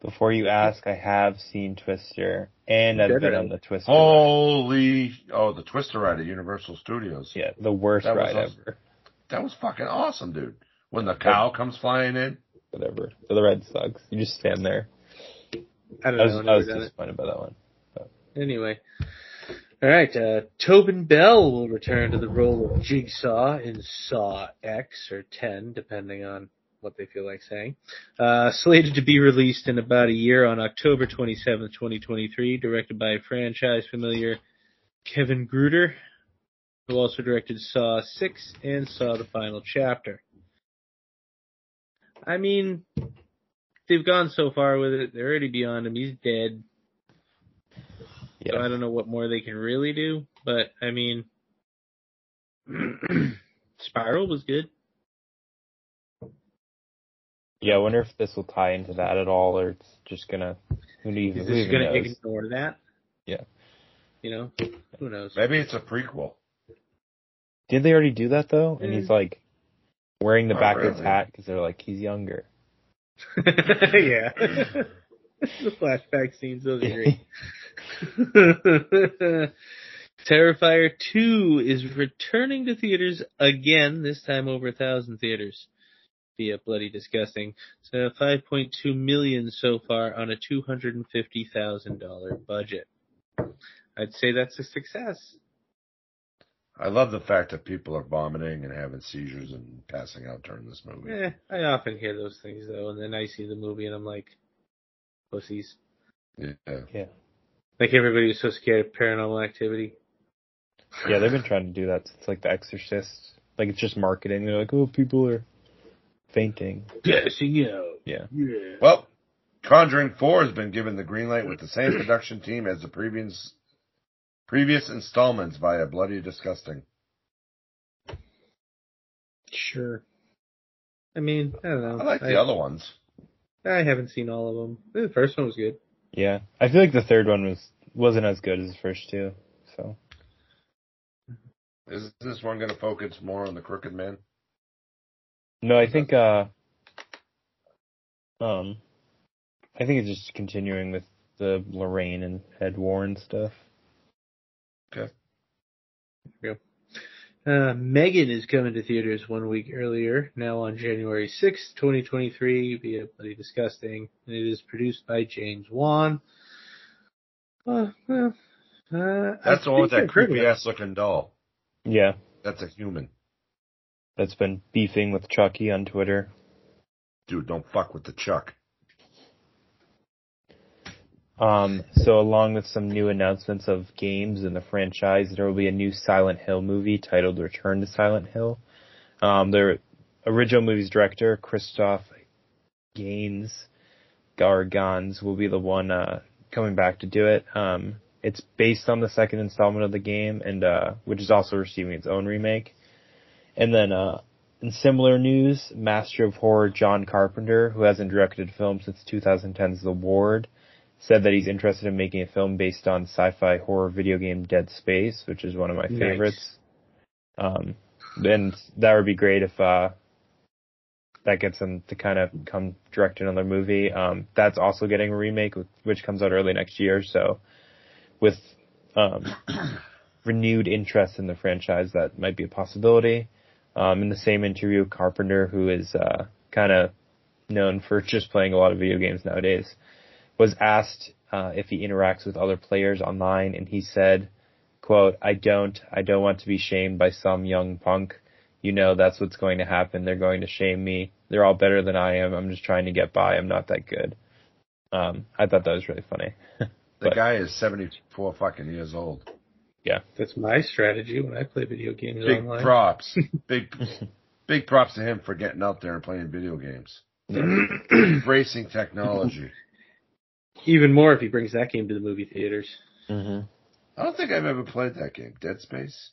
Before you ask, I have seen Twister, and I've been on the Twister. ride. Holy! Oh, the Twister ride at Universal Studios. Yeah, the worst That was ride awesome. ever. That was fucking awesome, dude. When the cow comes flying in. Whatever. For the Red Sox, you just stand there. I don't I was, know. I was done it. disappointed by that one. Anyway. All right, uh, Tobin Bell will return to the role of Jigsaw in Saw X or 10, depending on what they feel like saying. Uh, slated to be released in about a year on October 27th, 2023, directed by franchise familiar Kevin Greutert, who also directed Saw 6 and Saw the Final Chapter. I mean, they've gone so far with it, they're already beyond him, he's dead. Yeah. So I don't know what more they can really do, but I mean, Spiral was good. Yeah, I wonder if this will tie into that at all, or it's just gonna. Who even, Is who this even going to knows? ignore that? Yeah. You know, who knows? Maybe it's a prequel. Did they already do that though? And he's Mm. like wearing the Not backwards really. hat because they're like he's younger. yeah. the flashback scenes, those are great. Terrifier 2 is returning to theaters again, this time over a thousand theaters. Be Via Bloody Disgusting. So 5.2 million so far on a $250,000 budget. I'd say that's a success. I love the fact that people are vomiting and having seizures and passing out during this movie. Eh, I often hear those things though, and then I see the movie and I'm like, pussies. Yeah. Yeah. Like everybody was so scared of paranormal activity. Yeah, they've been trying to do that since like The Exorcist. Like it's just marketing. They're like, oh, people are fainting. Gassing out. Yeah. Yeah. Well, Conjuring 4 has been given the green light with the same production team as the previous previous installments via Bloody Disgusting. Sure. I mean, I don't know. I like the other ones. I haven't seen all of them. The first one was good. Yeah. I feel like the third one was wasn't as good as the first two. So Is this one going to focus more on the Crooked Man? no, I think uh um I think it's just continuing with the Lorraine and Ed Warren stuff. Uh, Megan is coming to theaters one week earlier, now on January 6th, 2023, via Bloody Disgusting. And it is produced by James Wan. Uh, well, uh, That's I the one with that I've heard of creepy ass looking doll. Yeah. That's a human. that's been beefing with Chucky on Twitter. Dude, don't fuck with the Chuck. Um, so along with some new announcements of games in the franchise, there will be a new Silent Hill movie titled Return to Silent Hill. Um, the original movie's director, Christoph Gaines, Gargans, will be the one, uh, coming back to do it. Um, it's based on the second installment of the game and, uh, which is also receiving its own remake. And then, uh, in similar news, Master of Horror John Carpenter, who hasn't directed a film since 2010's The Ward, said that he's interested in making a film based on sci-fi horror video game Dead Space, which is one of my Nice. favorites. Um, and that would be great if uh, that gets him to kind of come direct another movie. Um, that's also getting a remake, which comes out early next year. So, with um, renewed interest in the franchise, that might be a possibility. Um, in the same interview, Carpenter, who is uh, kind of known for just playing a lot of video games nowadays, was asked uh, if he interacts with other players online, and he said, "quote I don't. I don't want to be shamed by some young punk. You know that's what's going to happen. They're going to shame me. They're all better than I am. I'm just trying to get by. I'm not that good." Um, I thought that was really funny. The But- guy is 74 fucking years old. Yeah, that's my strategy when I play video games Big online. props. big, big props to him for getting out there and playing video games. Embracing technology. Even more if he brings that game to the movie theaters. hmm I don't think I've ever played that game. Dead Space?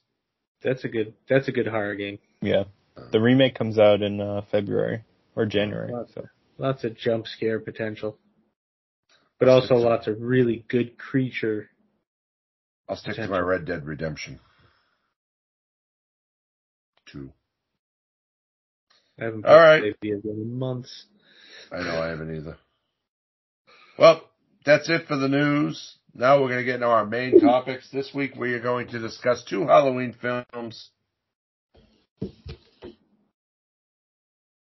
That's a good. That's a good horror game. Yeah, the remake comes out in uh, February or January. Lots, So lots of jump scare potential, but also lots of really good creature. I'll stick to my Red Dead Redemption. Two. I haven't All right. played video game in months. I know I haven't either. Well, that's it for the news. Now we're going to get into our main topics. This week we are going to discuss two Halloween films.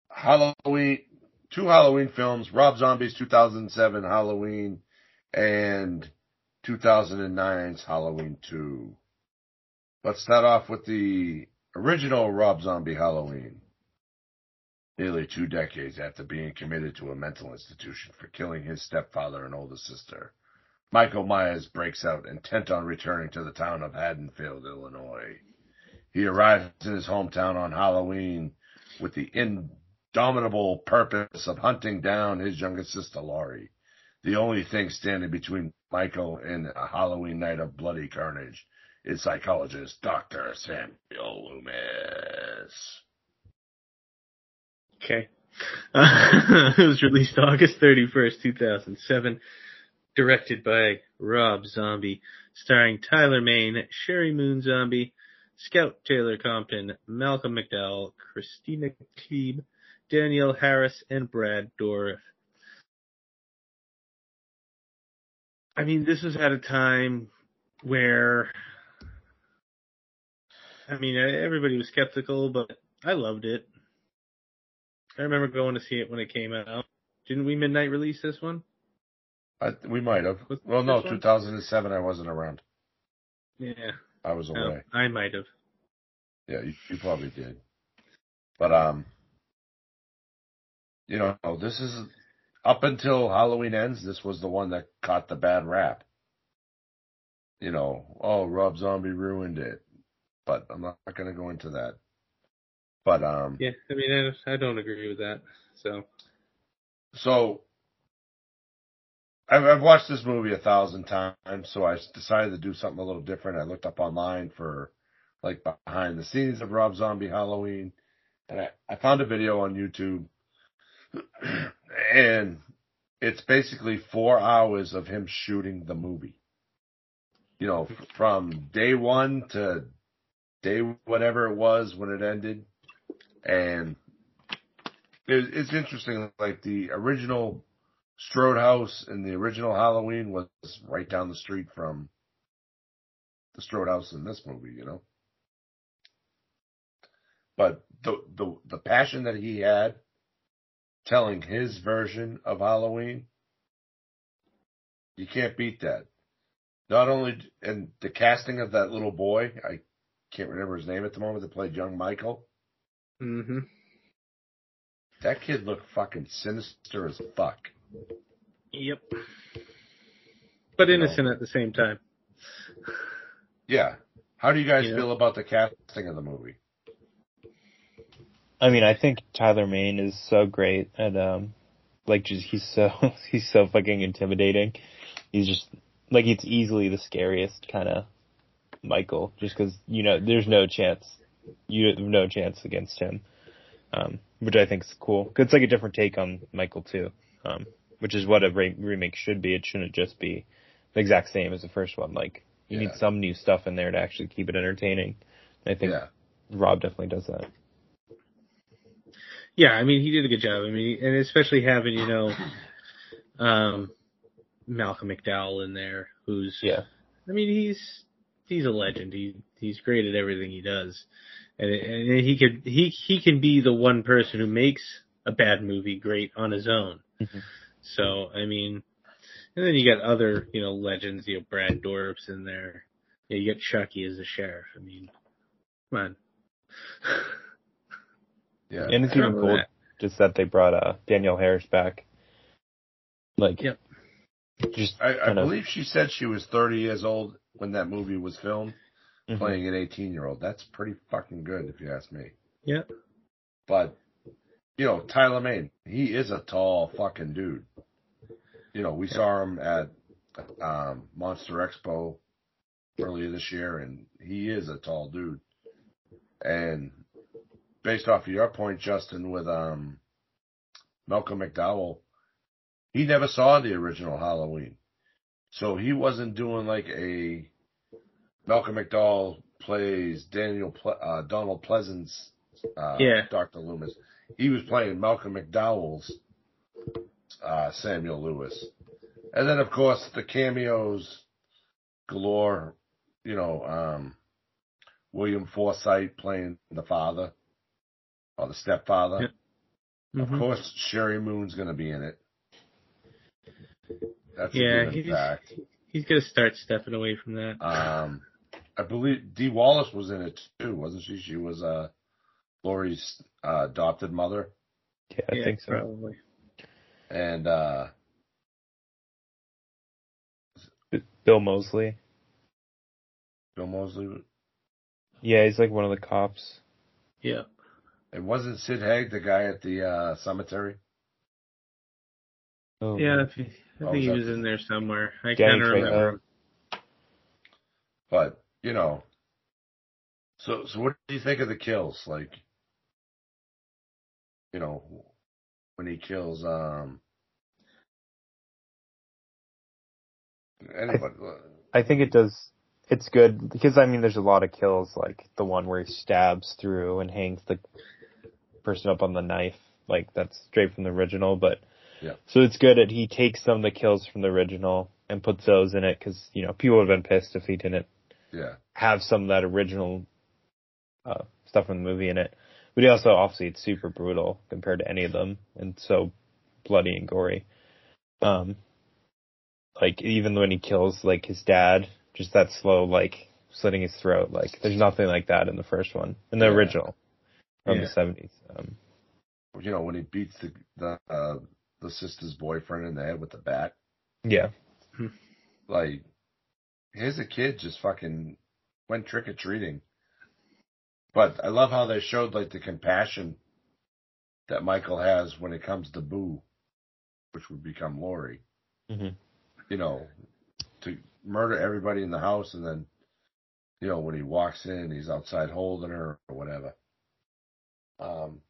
Halloween, two Halloween films, Rob Zombie's 2007 Halloween and 2009's Halloween 2. Let's start off with the original Rob Zombie Halloween. Nearly two decades after being committed to a mental institution for killing his stepfather and older sister, Michael Myers breaks out intent on returning to the town of Haddonfield, Illinois. He arrives in his hometown on Halloween with the indomitable purpose of hunting down his younger sister, Laurie. The only thing standing between Michael and a Halloween night of bloody carnage is psychologist Dr. Samuel Loomis. Okay. Uh, it was released August 31st, 2007. Directed by Rob Zombie. Starring Tyler Mane, Sheri Moon Zombie, Scout Taylor Compton, Malcolm McDowell, Kristina Klebe, Danielle Harris, and Brad Dourif. I mean, this was at a time where, I mean, everybody was skeptical, but I loved it. I remember going to see it when it came out. Didn't we midnight release this one? I, we might have. Was Well, no, this one? 2007. I wasn't around. Yeah, I was no, away. I might have. Yeah, you, you probably did. But um, you know, this is up until Halloween ends. This was the one that caught the bad rap. You know, oh, Rob Zombie ruined it. But I'm not going to go into that. But um, Yeah, I mean, I, I don't agree with that. So So I've, I've watched this movie a thousand times, so I decided to do something a little different. I looked up online for like behind the scenes of Rob Zombie Halloween, and I, I found a video on YouTube, and it's basically four hours of him shooting the movie. You know, from day one to day whatever it was when it ended, and it, it's interesting. Like the original Strode House and the original Halloween was right down the street from the Strode House in this movie, you know. But the the the passion that he had telling his version of Halloween, you can't beat that. Not only and the casting of that little boy, I can't remember his name at the moment that played young Michael. Mm-hmm. That kid looked fucking sinister as fuck. Yep. But innocent at the same time. Yeah. How do you guys Yeah. feel about the casting of the movie? I mean, I think Tyler Mane is so great and um, like just he's so he's so fucking intimidating. He's just like it's easily the scariest kind of Michael, just because you know there's no chance, you have no chance against him, um, which I think is cool. It's like a different take on Michael too, um, which is what a re- remake should be. It shouldn't just be the exact same as the first one. Like you need some new stuff in there to actually keep it entertaining. And I think Yeah. Rob definitely does that. Yeah, I mean, he did a good job. I mean, and especially having, you know, um, Malcolm McDowell in there, who's, Yeah. I mean, he's, he's a legend. He, he's great at everything he does. And, and he could, he, he can be the one person who makes a bad movie great on his own. Mhm. So, I mean, and then you got other, you know, legends, you know, Brad Dourif's in there. Yeah, you got Chucky as the sheriff. I mean, come on. Yeah. And it's even cool that. just that they brought uh Danielle Harris back. Like, Yep. just I, I kind of believe she said she was 30 years old when that movie was filmed, Mhm. playing an 18 year old. That's pretty fucking good, if you ask me. Yeah. But, you know, Tyler Mane, he is a tall fucking dude. You know, we saw him at um, Monster Expo earlier this year, and he is a tall dude. And based off of your point, Justin, with um, Malcolm McDowell, he never saw the original Halloween. So he wasn't doing like a Malcolm McDowell plays Daniel Ple- uh, Donald Pleasence, uh, Yeah. Dr. Loomis. He was playing Malcolm McDowell's uh, Samuel Lewis, and then of course the cameos galore. You know, um, William Forsythe playing the father or the stepfather. Yep. Of course, Sheri Moon's going to be in it. That's a Yeah, given he's, fact. he's gonna start stepping away from that. Um, I believe Dee Wallace was in it too, wasn't she? She was uh, Laurie's uh, adopted mother, yeah, I yeah, think so. Probably. and uh, Bill Moseley. Bill Moseley. Yeah, he's like one of the cops. Yeah. It wasn't Sid Haig, the guy at the uh, cemetery. Oh, Yeah, I think, I think is he was in there somewhere. I Danny kind of remember. him. But you know, so so what do you think of the kills? Like, you know, when he kills um anybody. I think it does. It's good because I mean, there's a lot of kills, like the one where he stabs through and hangs the person up on the knife, like that's straight from the original. But Yeah. so it's good that he takes some of the kills from the original and puts those in it because you know people would have been pissed if he didn't yeah, have some of that original uh, stuff from the movie in it. But he also, obviously, it's super brutal compared to any of them, and so bloody and gory. Um, like even when he kills like his dad, just that slow, like slitting his throat. Like there's nothing like that in the first one, in the Yeah. original from Yeah. the seventies. Um, you know when he beats the the uh, the sister's boyfriend in the head with the bat. yeah, Like, here's a kid just fucking went trick or treating. But I love how they showed like the compassion that Michael has when it comes to Boo, which would become Laurie. hmm You know, to murder everybody in the house and then, you know, when he walks in, he's outside holding her or whatever. Um,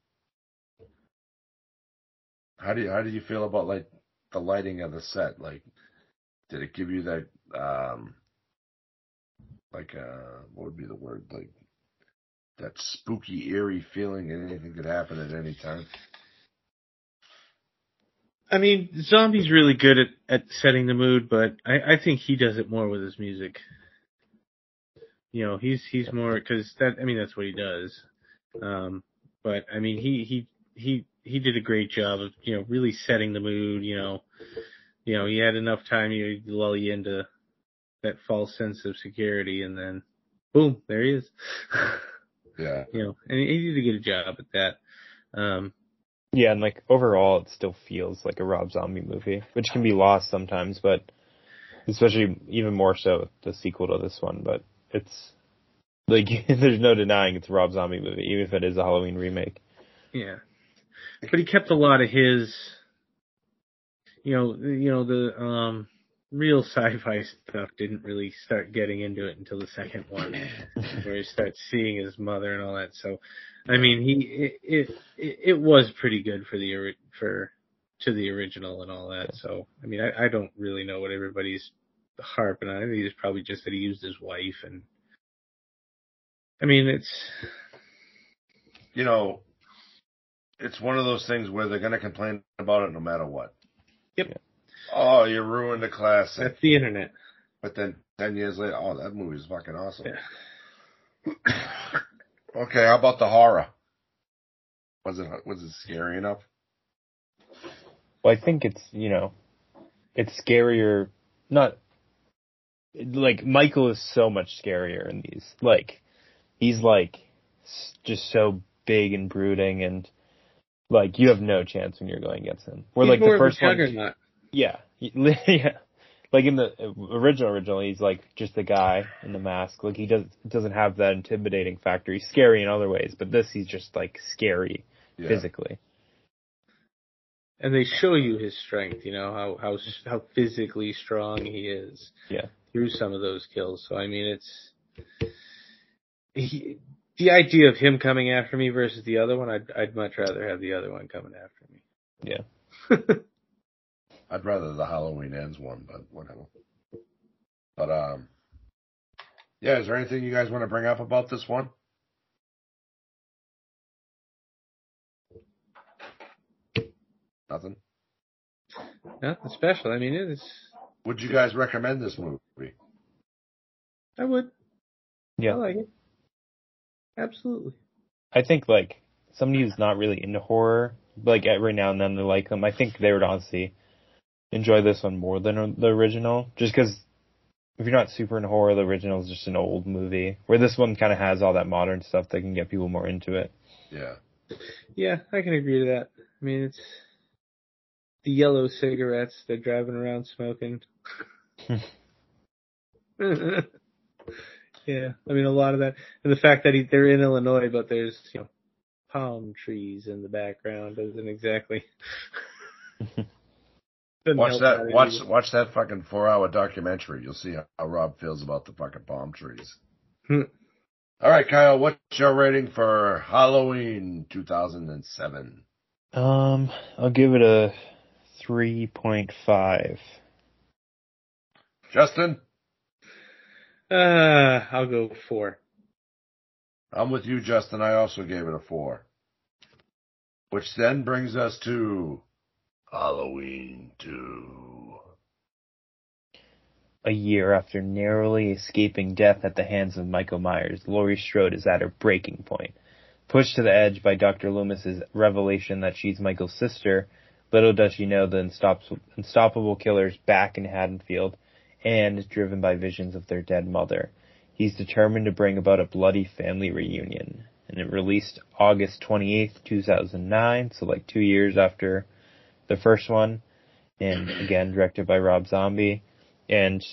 how do you how do you feel about like the lighting of the set? Like, did it give you that um, like uh, what would be the word like that spooky, eerie feeling, that anything could happen at any time? I mean, Zombie's really good at, at setting the mood, but I, I think he does it more with his music. You know, he's he's more because that I mean that's what he does. Um, but I mean he he he he did a great job of you know really setting the mood. You know, you know he had enough time to lull you into that false sense of security, and then boom, there he is. Yeah. You know, and he, he did a good job at that. Um, Yeah, and like overall, it still feels like a Rob Zombie movie, which can be lost sometimes, but especially even more so the sequel to this one. But it's like there's no denying it's a Rob Zombie movie, even if it is a Halloween remake. yeah, but he kept a lot of his, you know, you know the um real sci-fi stuff didn't really start getting into it until the second one, where he starts seeing his mother and all that. So, I mean, he it it, it was pretty good for the for to the original and all that. So, I mean, I, I don't really know what everybody's harping on. I think it's probably just that he used his wife and. I mean, it's You know, it's one of those things where they're going to complain about it no matter what. Yep. Oh, you ruined the classic. that's the internet. But then 10 years later, oh, that movie's fucking awesome. Yeah. okay, how about the horror? Was it was it scary enough? Well, I think it's you know, it's scarier. Not like Michael is so much scarier in these. Like he's like just so big and brooding, and like you have no chance when you're going against him. Where He's like the first one, yeah, yeah. Like in the uh, original, original, he's like just a guy in the mask. Like he does doesn't have that intimidating factor. He's scary in other ways, but this he's just like scary Yeah. physically. and they show you his strength. You know how how how physically strong he is. Yeah. Through some of those kills, so I mean, it's he, the idea of him coming after me versus the other one. I'd I'd much rather have the other one coming after me. Yeah. I'd rather the Halloween ends one, but whatever. But um, yeah. Is there anything you guys want to bring up about this one? Nothing. Nothing special. I mean, it is. Would you guys recommend this movie? I would. Yeah. I like it. Absolutely. I think like somebody who's not really into horror, like every now and then they like them. I think they would honestly enjoy this one more than the original, just because if you're not super into horror, the original is just an old movie. Where this one kind of has all that modern stuff that can get people more into it. Yeah. Yeah, I can agree to that. I mean, it's the yellow cigarettes they're driving around smoking. yeah, I mean a lot of that, and the fact that he, they're in Illinois, but there's you know palm trees in the background doesn't exactly. doesn't Watch that. Watch any- watch that fucking four hour documentary. You'll see how, how Rob feels about the fucking palm trees. Hmm. All right, Kyle. What's your rating for Halloween 2007? Um, I'll give it a three point five. Justin, Uh, I'll go four. I'm with you, Justin. I also gave it a four. Which then brings us to Halloween 2. A year after narrowly escaping death at the hands of Michael Myers, Laurie Strode is at her breaking point. Pushed to the edge by Dr. Loomis's revelation that she's Michael's sister, little does she know the unstop- unstoppable killer's back in Haddonfield and driven by visions of their dead mother. He's determined to bring about a bloody family reunion. And it released August 28th, 2009, so like two years after the first one. And again, directed by Rob Zombie. And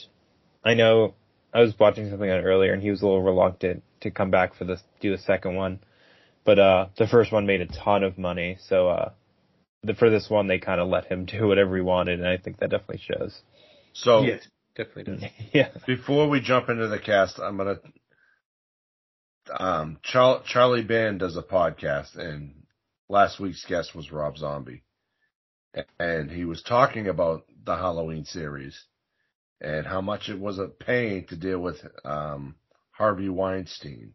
I know I was watching something on earlier, and he was a little reluctant to come back for this, do the second one. But uh, the first one made a ton of money, so uh, the, for this one they kind of let him do whatever he wanted, and I think that definitely shows. So yes, definitely does. yeah, before we jump into the cast, I'm gonna. Um, Char- Charlie Band does a podcast, and last week's guest was Rob Zombie, and he was talking about the Halloween series and how much it was a pain to deal with um, Harvey Weinstein.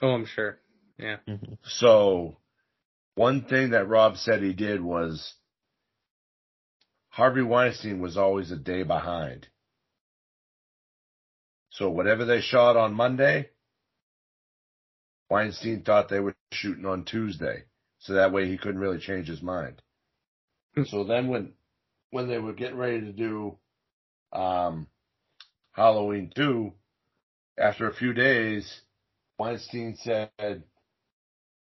Oh, I'm sure. Yeah. So, one thing that Rob said he did was Harvey Weinstein was always a day behind. So, whatever they shot on Monday, Weinstein thought they were shooting on Tuesday. So that way he couldn't really change his mind. Hmm. so then when when they were getting ready to do um Halloween 2, after a few days, Weinstein said,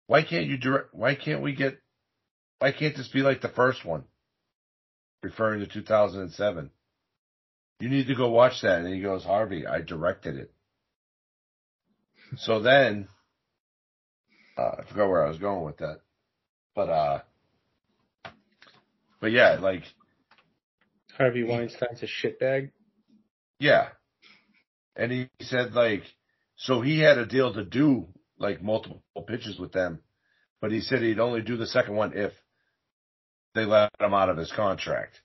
"Why can't you direct? Why can't we get? Why can't this be like the first one?" Referring to 2007. You need to go watch that. And he goes, Harvey, I directed it. So then, uh, I forgot where I was going with that, but uh, but yeah, like Harvey Weinstein's a shitbag. yeah, and he said like, so he had a deal to do like multiple pitches with them, but he said he'd only do the second one if they let him out of his contract.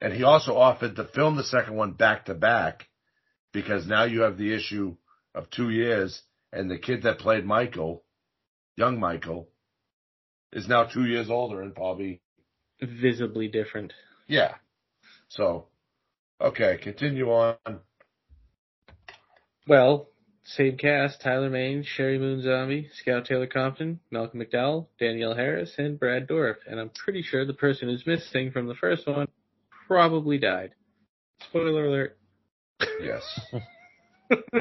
And he also offered to film the second one back to back because now you have the issue of two years and the kid that played Michael, young Michael, is now two years older and probably, Visibly different. yeah. So, okay, continue on. Well, same cast: Tyler Mane, Sheri Moon Zombie, Scout Taylor Compton, Malcolm McDowell, Danielle Harris, and Brad Dourif. And I'm pretty sure the person who's missing from the first one probably died. Spoiler alert. Yes.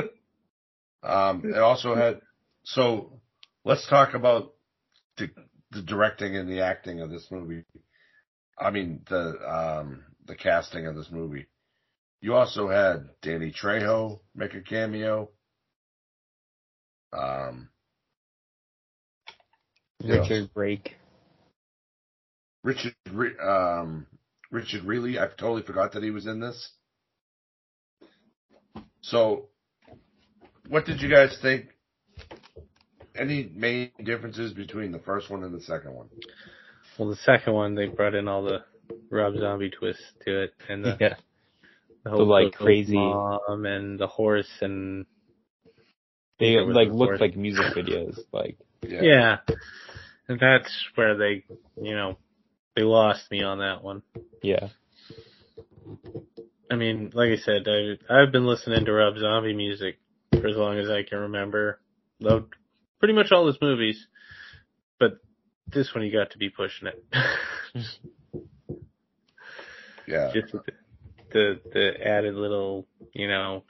um, it also had, so let's talk about the, the directing and the acting of this movie. I mean, the, um, the casting of this movie. You also had Danny Trejo make a cameo. Um, Yeah. Richard Brake. Richard, um, Richard Reilly. I totally forgot that he was in this. So, what did you guys think? Any main differences between the first one and the second one? Well, the second one they brought in all the Rob Zombie twist to it, and the, Yeah. the The, like, crazy- mom and the horse and They like the looked fourth. like music videos. Like yeah. and that's where they, you know, they lost me on that one. yeah. I mean, like I said, I, I've been listening to Rob Zombie music for as long as I can remember. Loved pretty much all his movies, but this one you got to be pushing it. Yeah. Just the, the the added little, you know,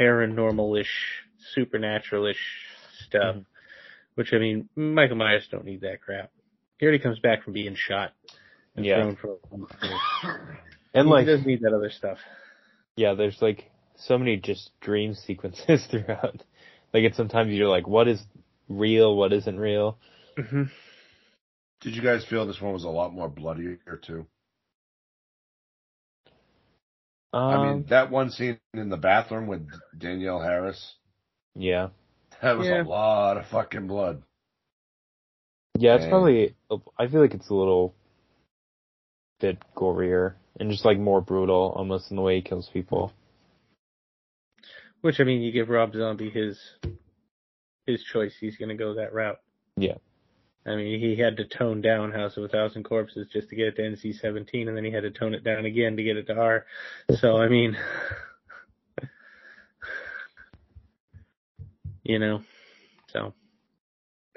paranormal-ish, supernatural-ish stuff. Mhm. Which I mean, Michael Myers don't need that crap. He already comes back from being shot and Yeah. thrown from. And he like doesn't need that other stuff. yeah, there's like so many just dream sequences throughout. Like it's sometimes you're like, what is real, what isn't real? hmm Did you guys feel this one was a lot more bloodier too? Um, I mean, that one scene in the bathroom with Danielle Harris, yeah, that was Yeah. a lot of fucking blood. Yeah. It's And- probably. I feel like it's a little bit gorier and just like more brutal, almost in the way he kills people. Which I mean, you give Rob Zombie his his choice. He's going to go that route. Yeah. I mean, he had to tone down House of a Thousand Corpses just to get it to NC-17, and then he had to tone it down again to get it to R. So I mean, you know, so And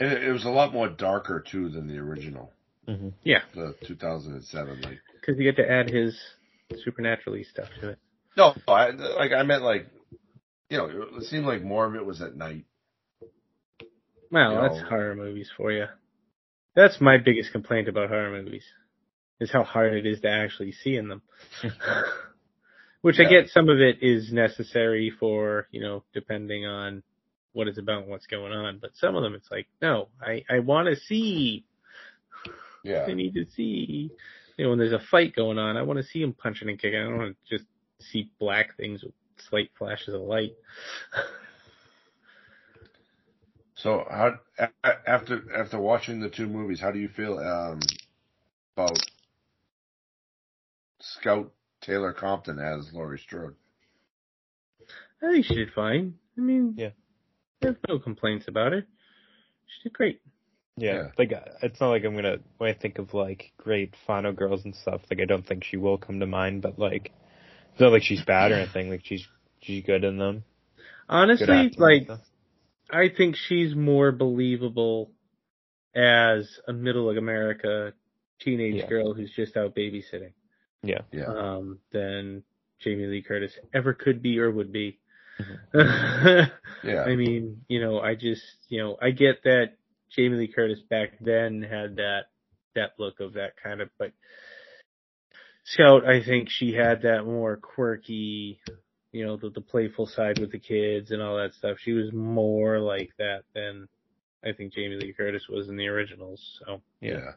it, it was a lot more darker too than the original, hmm yeah, the 2007. Like, because you get to add his supernaturally stuff to it. no, I, like I meant like, you know, it seemed like more of it was at night. Well, You that's know. horror movies for you. That's my biggest complaint about horror movies, is how hard it is to actually see in them. Which I Yeah. get some of it is necessary for, you know, depending on what it's about and what's going on. But some of them it's like, no, I, I want to see. Yeah. I need to see. You know, when there's a fight going on, I want to see him punching and kicking. I don't want to just see black things with slight flashes of light. So how after after watching the two movies, how do you feel um, about Scout Taylor Compton as Laurie Strode? I think she did fine. I mean, Yeah. I have no complaints about her. She did great. Yeah, Yeah. like uh, it's not like I'm gonna when I think of like great final girls and stuff. Like I don't think she will come to mind, but like it's not like she's bad or anything. Like she's she's good in them. Honestly, like. I think she's more believable as a middle of America teenage Yeah. girl who's just out babysitting yeah, Yeah. um, than Jamie Lee Curtis ever could be or would be. Yeah. I mean, you know, I just, you know, I get that Jamie Lee Curtis back then had that that look of that kind of, but Scout, I think she had that more quirky, you know, the, the playful side with the kids and all that stuff. She was more like that than I think Jamie Lee Curtis was in the originals. So yeah. Yeah.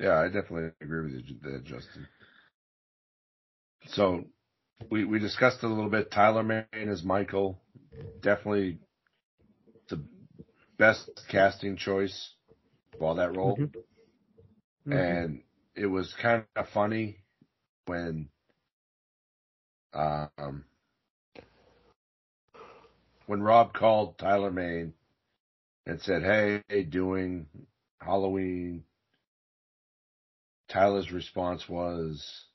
Yeah, I definitely agree with you there, Justin. So we we discussed it a little bit. Tyler Mane as Michael, definitely the best casting choice for that role. Mhm. Mhm. And it was kind of funny when um when Rob called Tyler Mane and said, "Hey, doing Halloween." Tyler's response was,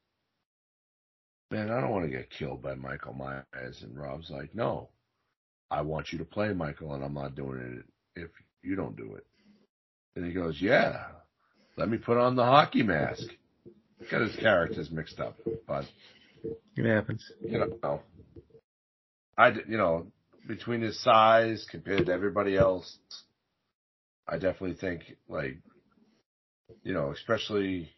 "Man, I don't want to get killed by Michael Myers." And Rob's like, "No, I want you to play Michael, and I'm not doing it if you don't do it." And he goes, "Yeah, let me put on the hockey mask." Got his characters mixed up, but it happens. you know, I you know between his size compared to everybody else, I definitely think like you know, especially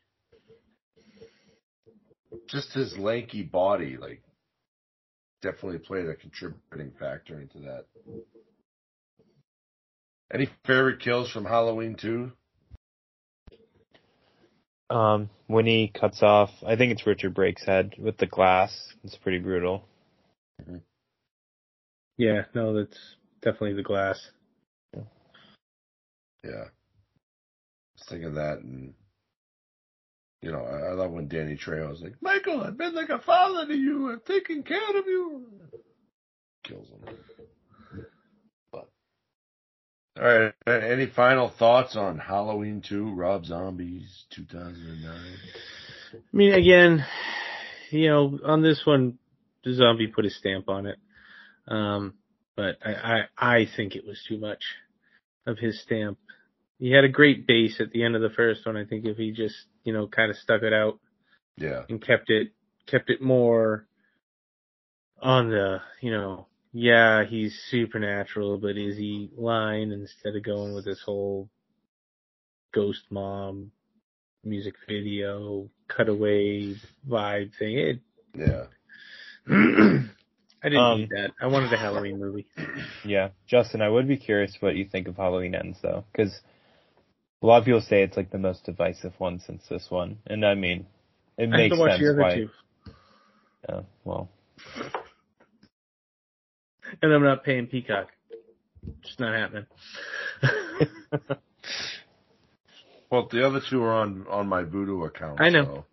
just his lanky body, like definitely played a contributing factor into that. Any favorite kills from Halloween 2? Um, when he cuts off, I think it's Richard Brake's head with the glass. It's pretty brutal. Yeah, no, that's definitely the glass. Yeah. I was thinking that and you know, I, I love when Danny Trejo is like, Michael, I've been like a father to you, I've taken care of you. Kills him. But all right. Any final thoughts on Halloween 2, Rob Zombies 2009? I mean, again, you know, on this one, the zombie put his stamp on it. Um, but I, I, I think it was too much of his stamp. He had a great base at the end of the first one. I think if he just, you know, kind of stuck it out Yeah. and kept it, kept it more on the, you know, yeah, he's supernatural, but is he lying instead of going with this whole ghost mom music video cutaway vibe thing. It, Yeah. I didn't Um, need that. I wanted a Halloween movie. Yeah, Justin, I would be curious what you think of Halloween Ends though, because a lot of people say it's like the most divisive one since this one, and I mean, it I have makes to watch sense the other why. two, Yeah, well, and I'm not paying Peacock. Just not happening. Well, the other two are on on my Vudu account. I know. so-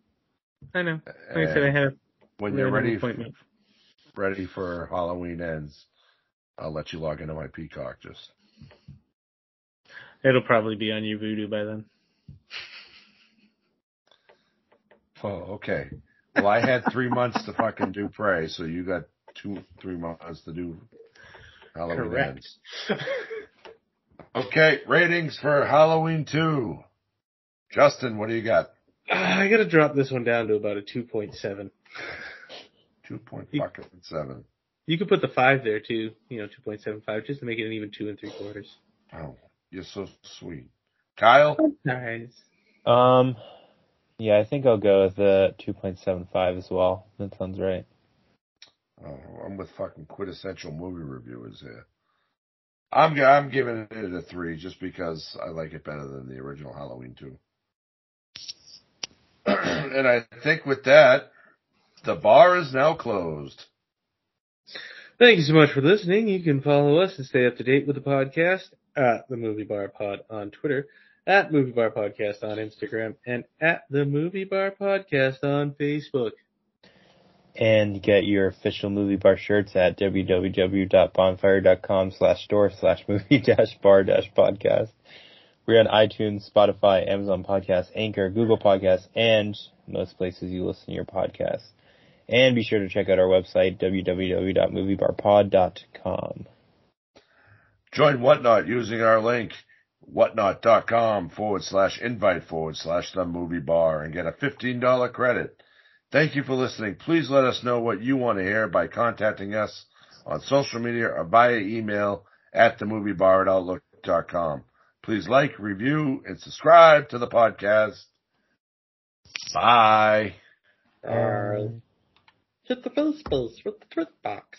I know. Like I said, I and had when a you're ready appointment. ready for Halloween ends, I'll let you log into my Peacock. Just It'll probably be on your Vudu by then. oh, okay. Well, I had three months to fucking do Prey, so you got two, three months to do Halloween Correct. ends. Okay, ratings for Halloween two. Justin, what do you got? I gotta drop this one down to about a 2.7. 2.7. You- You could put the five there too, you know, 2.75, just to make it an even two and three quarters. Oh, you're so sweet, Kyle. Nice. um, yeah, I think I'll go with the 2.75 as well. That sounds right. Oh, I'm with fucking quintessential movie reviewers here. I'm I'm giving it a three just because I like it better than the original Halloween two. and I think with that, the bar is now closed. Thank you so much for listening. You can follow us and stay up to date with the podcast at the Movie Bar Pod on Twitter, at Movie Bar Podcast on Instagram, and at the Movie Bar Podcast on Facebook. And get your official movie bar shirts at www.bonfire.com slash store slash movie dash bar dash podcast. We're on iTunes, Spotify, Amazon Podcasts, Anchor, Google Podcasts, and most places you listen to your podcasts. And be sure to check out our website, www.moviebarpod.com. Join Whatnot using our link, whatnot.com forward slash invite forward slash the movie bar and get a $15 credit. Thank you for listening. Please let us know what you want to hear by contacting us on social media or via email at the movie bar at outlook.com. Please like, review, and subscribe to the podcast. Bye. Bye. Hit the bill with the truth box.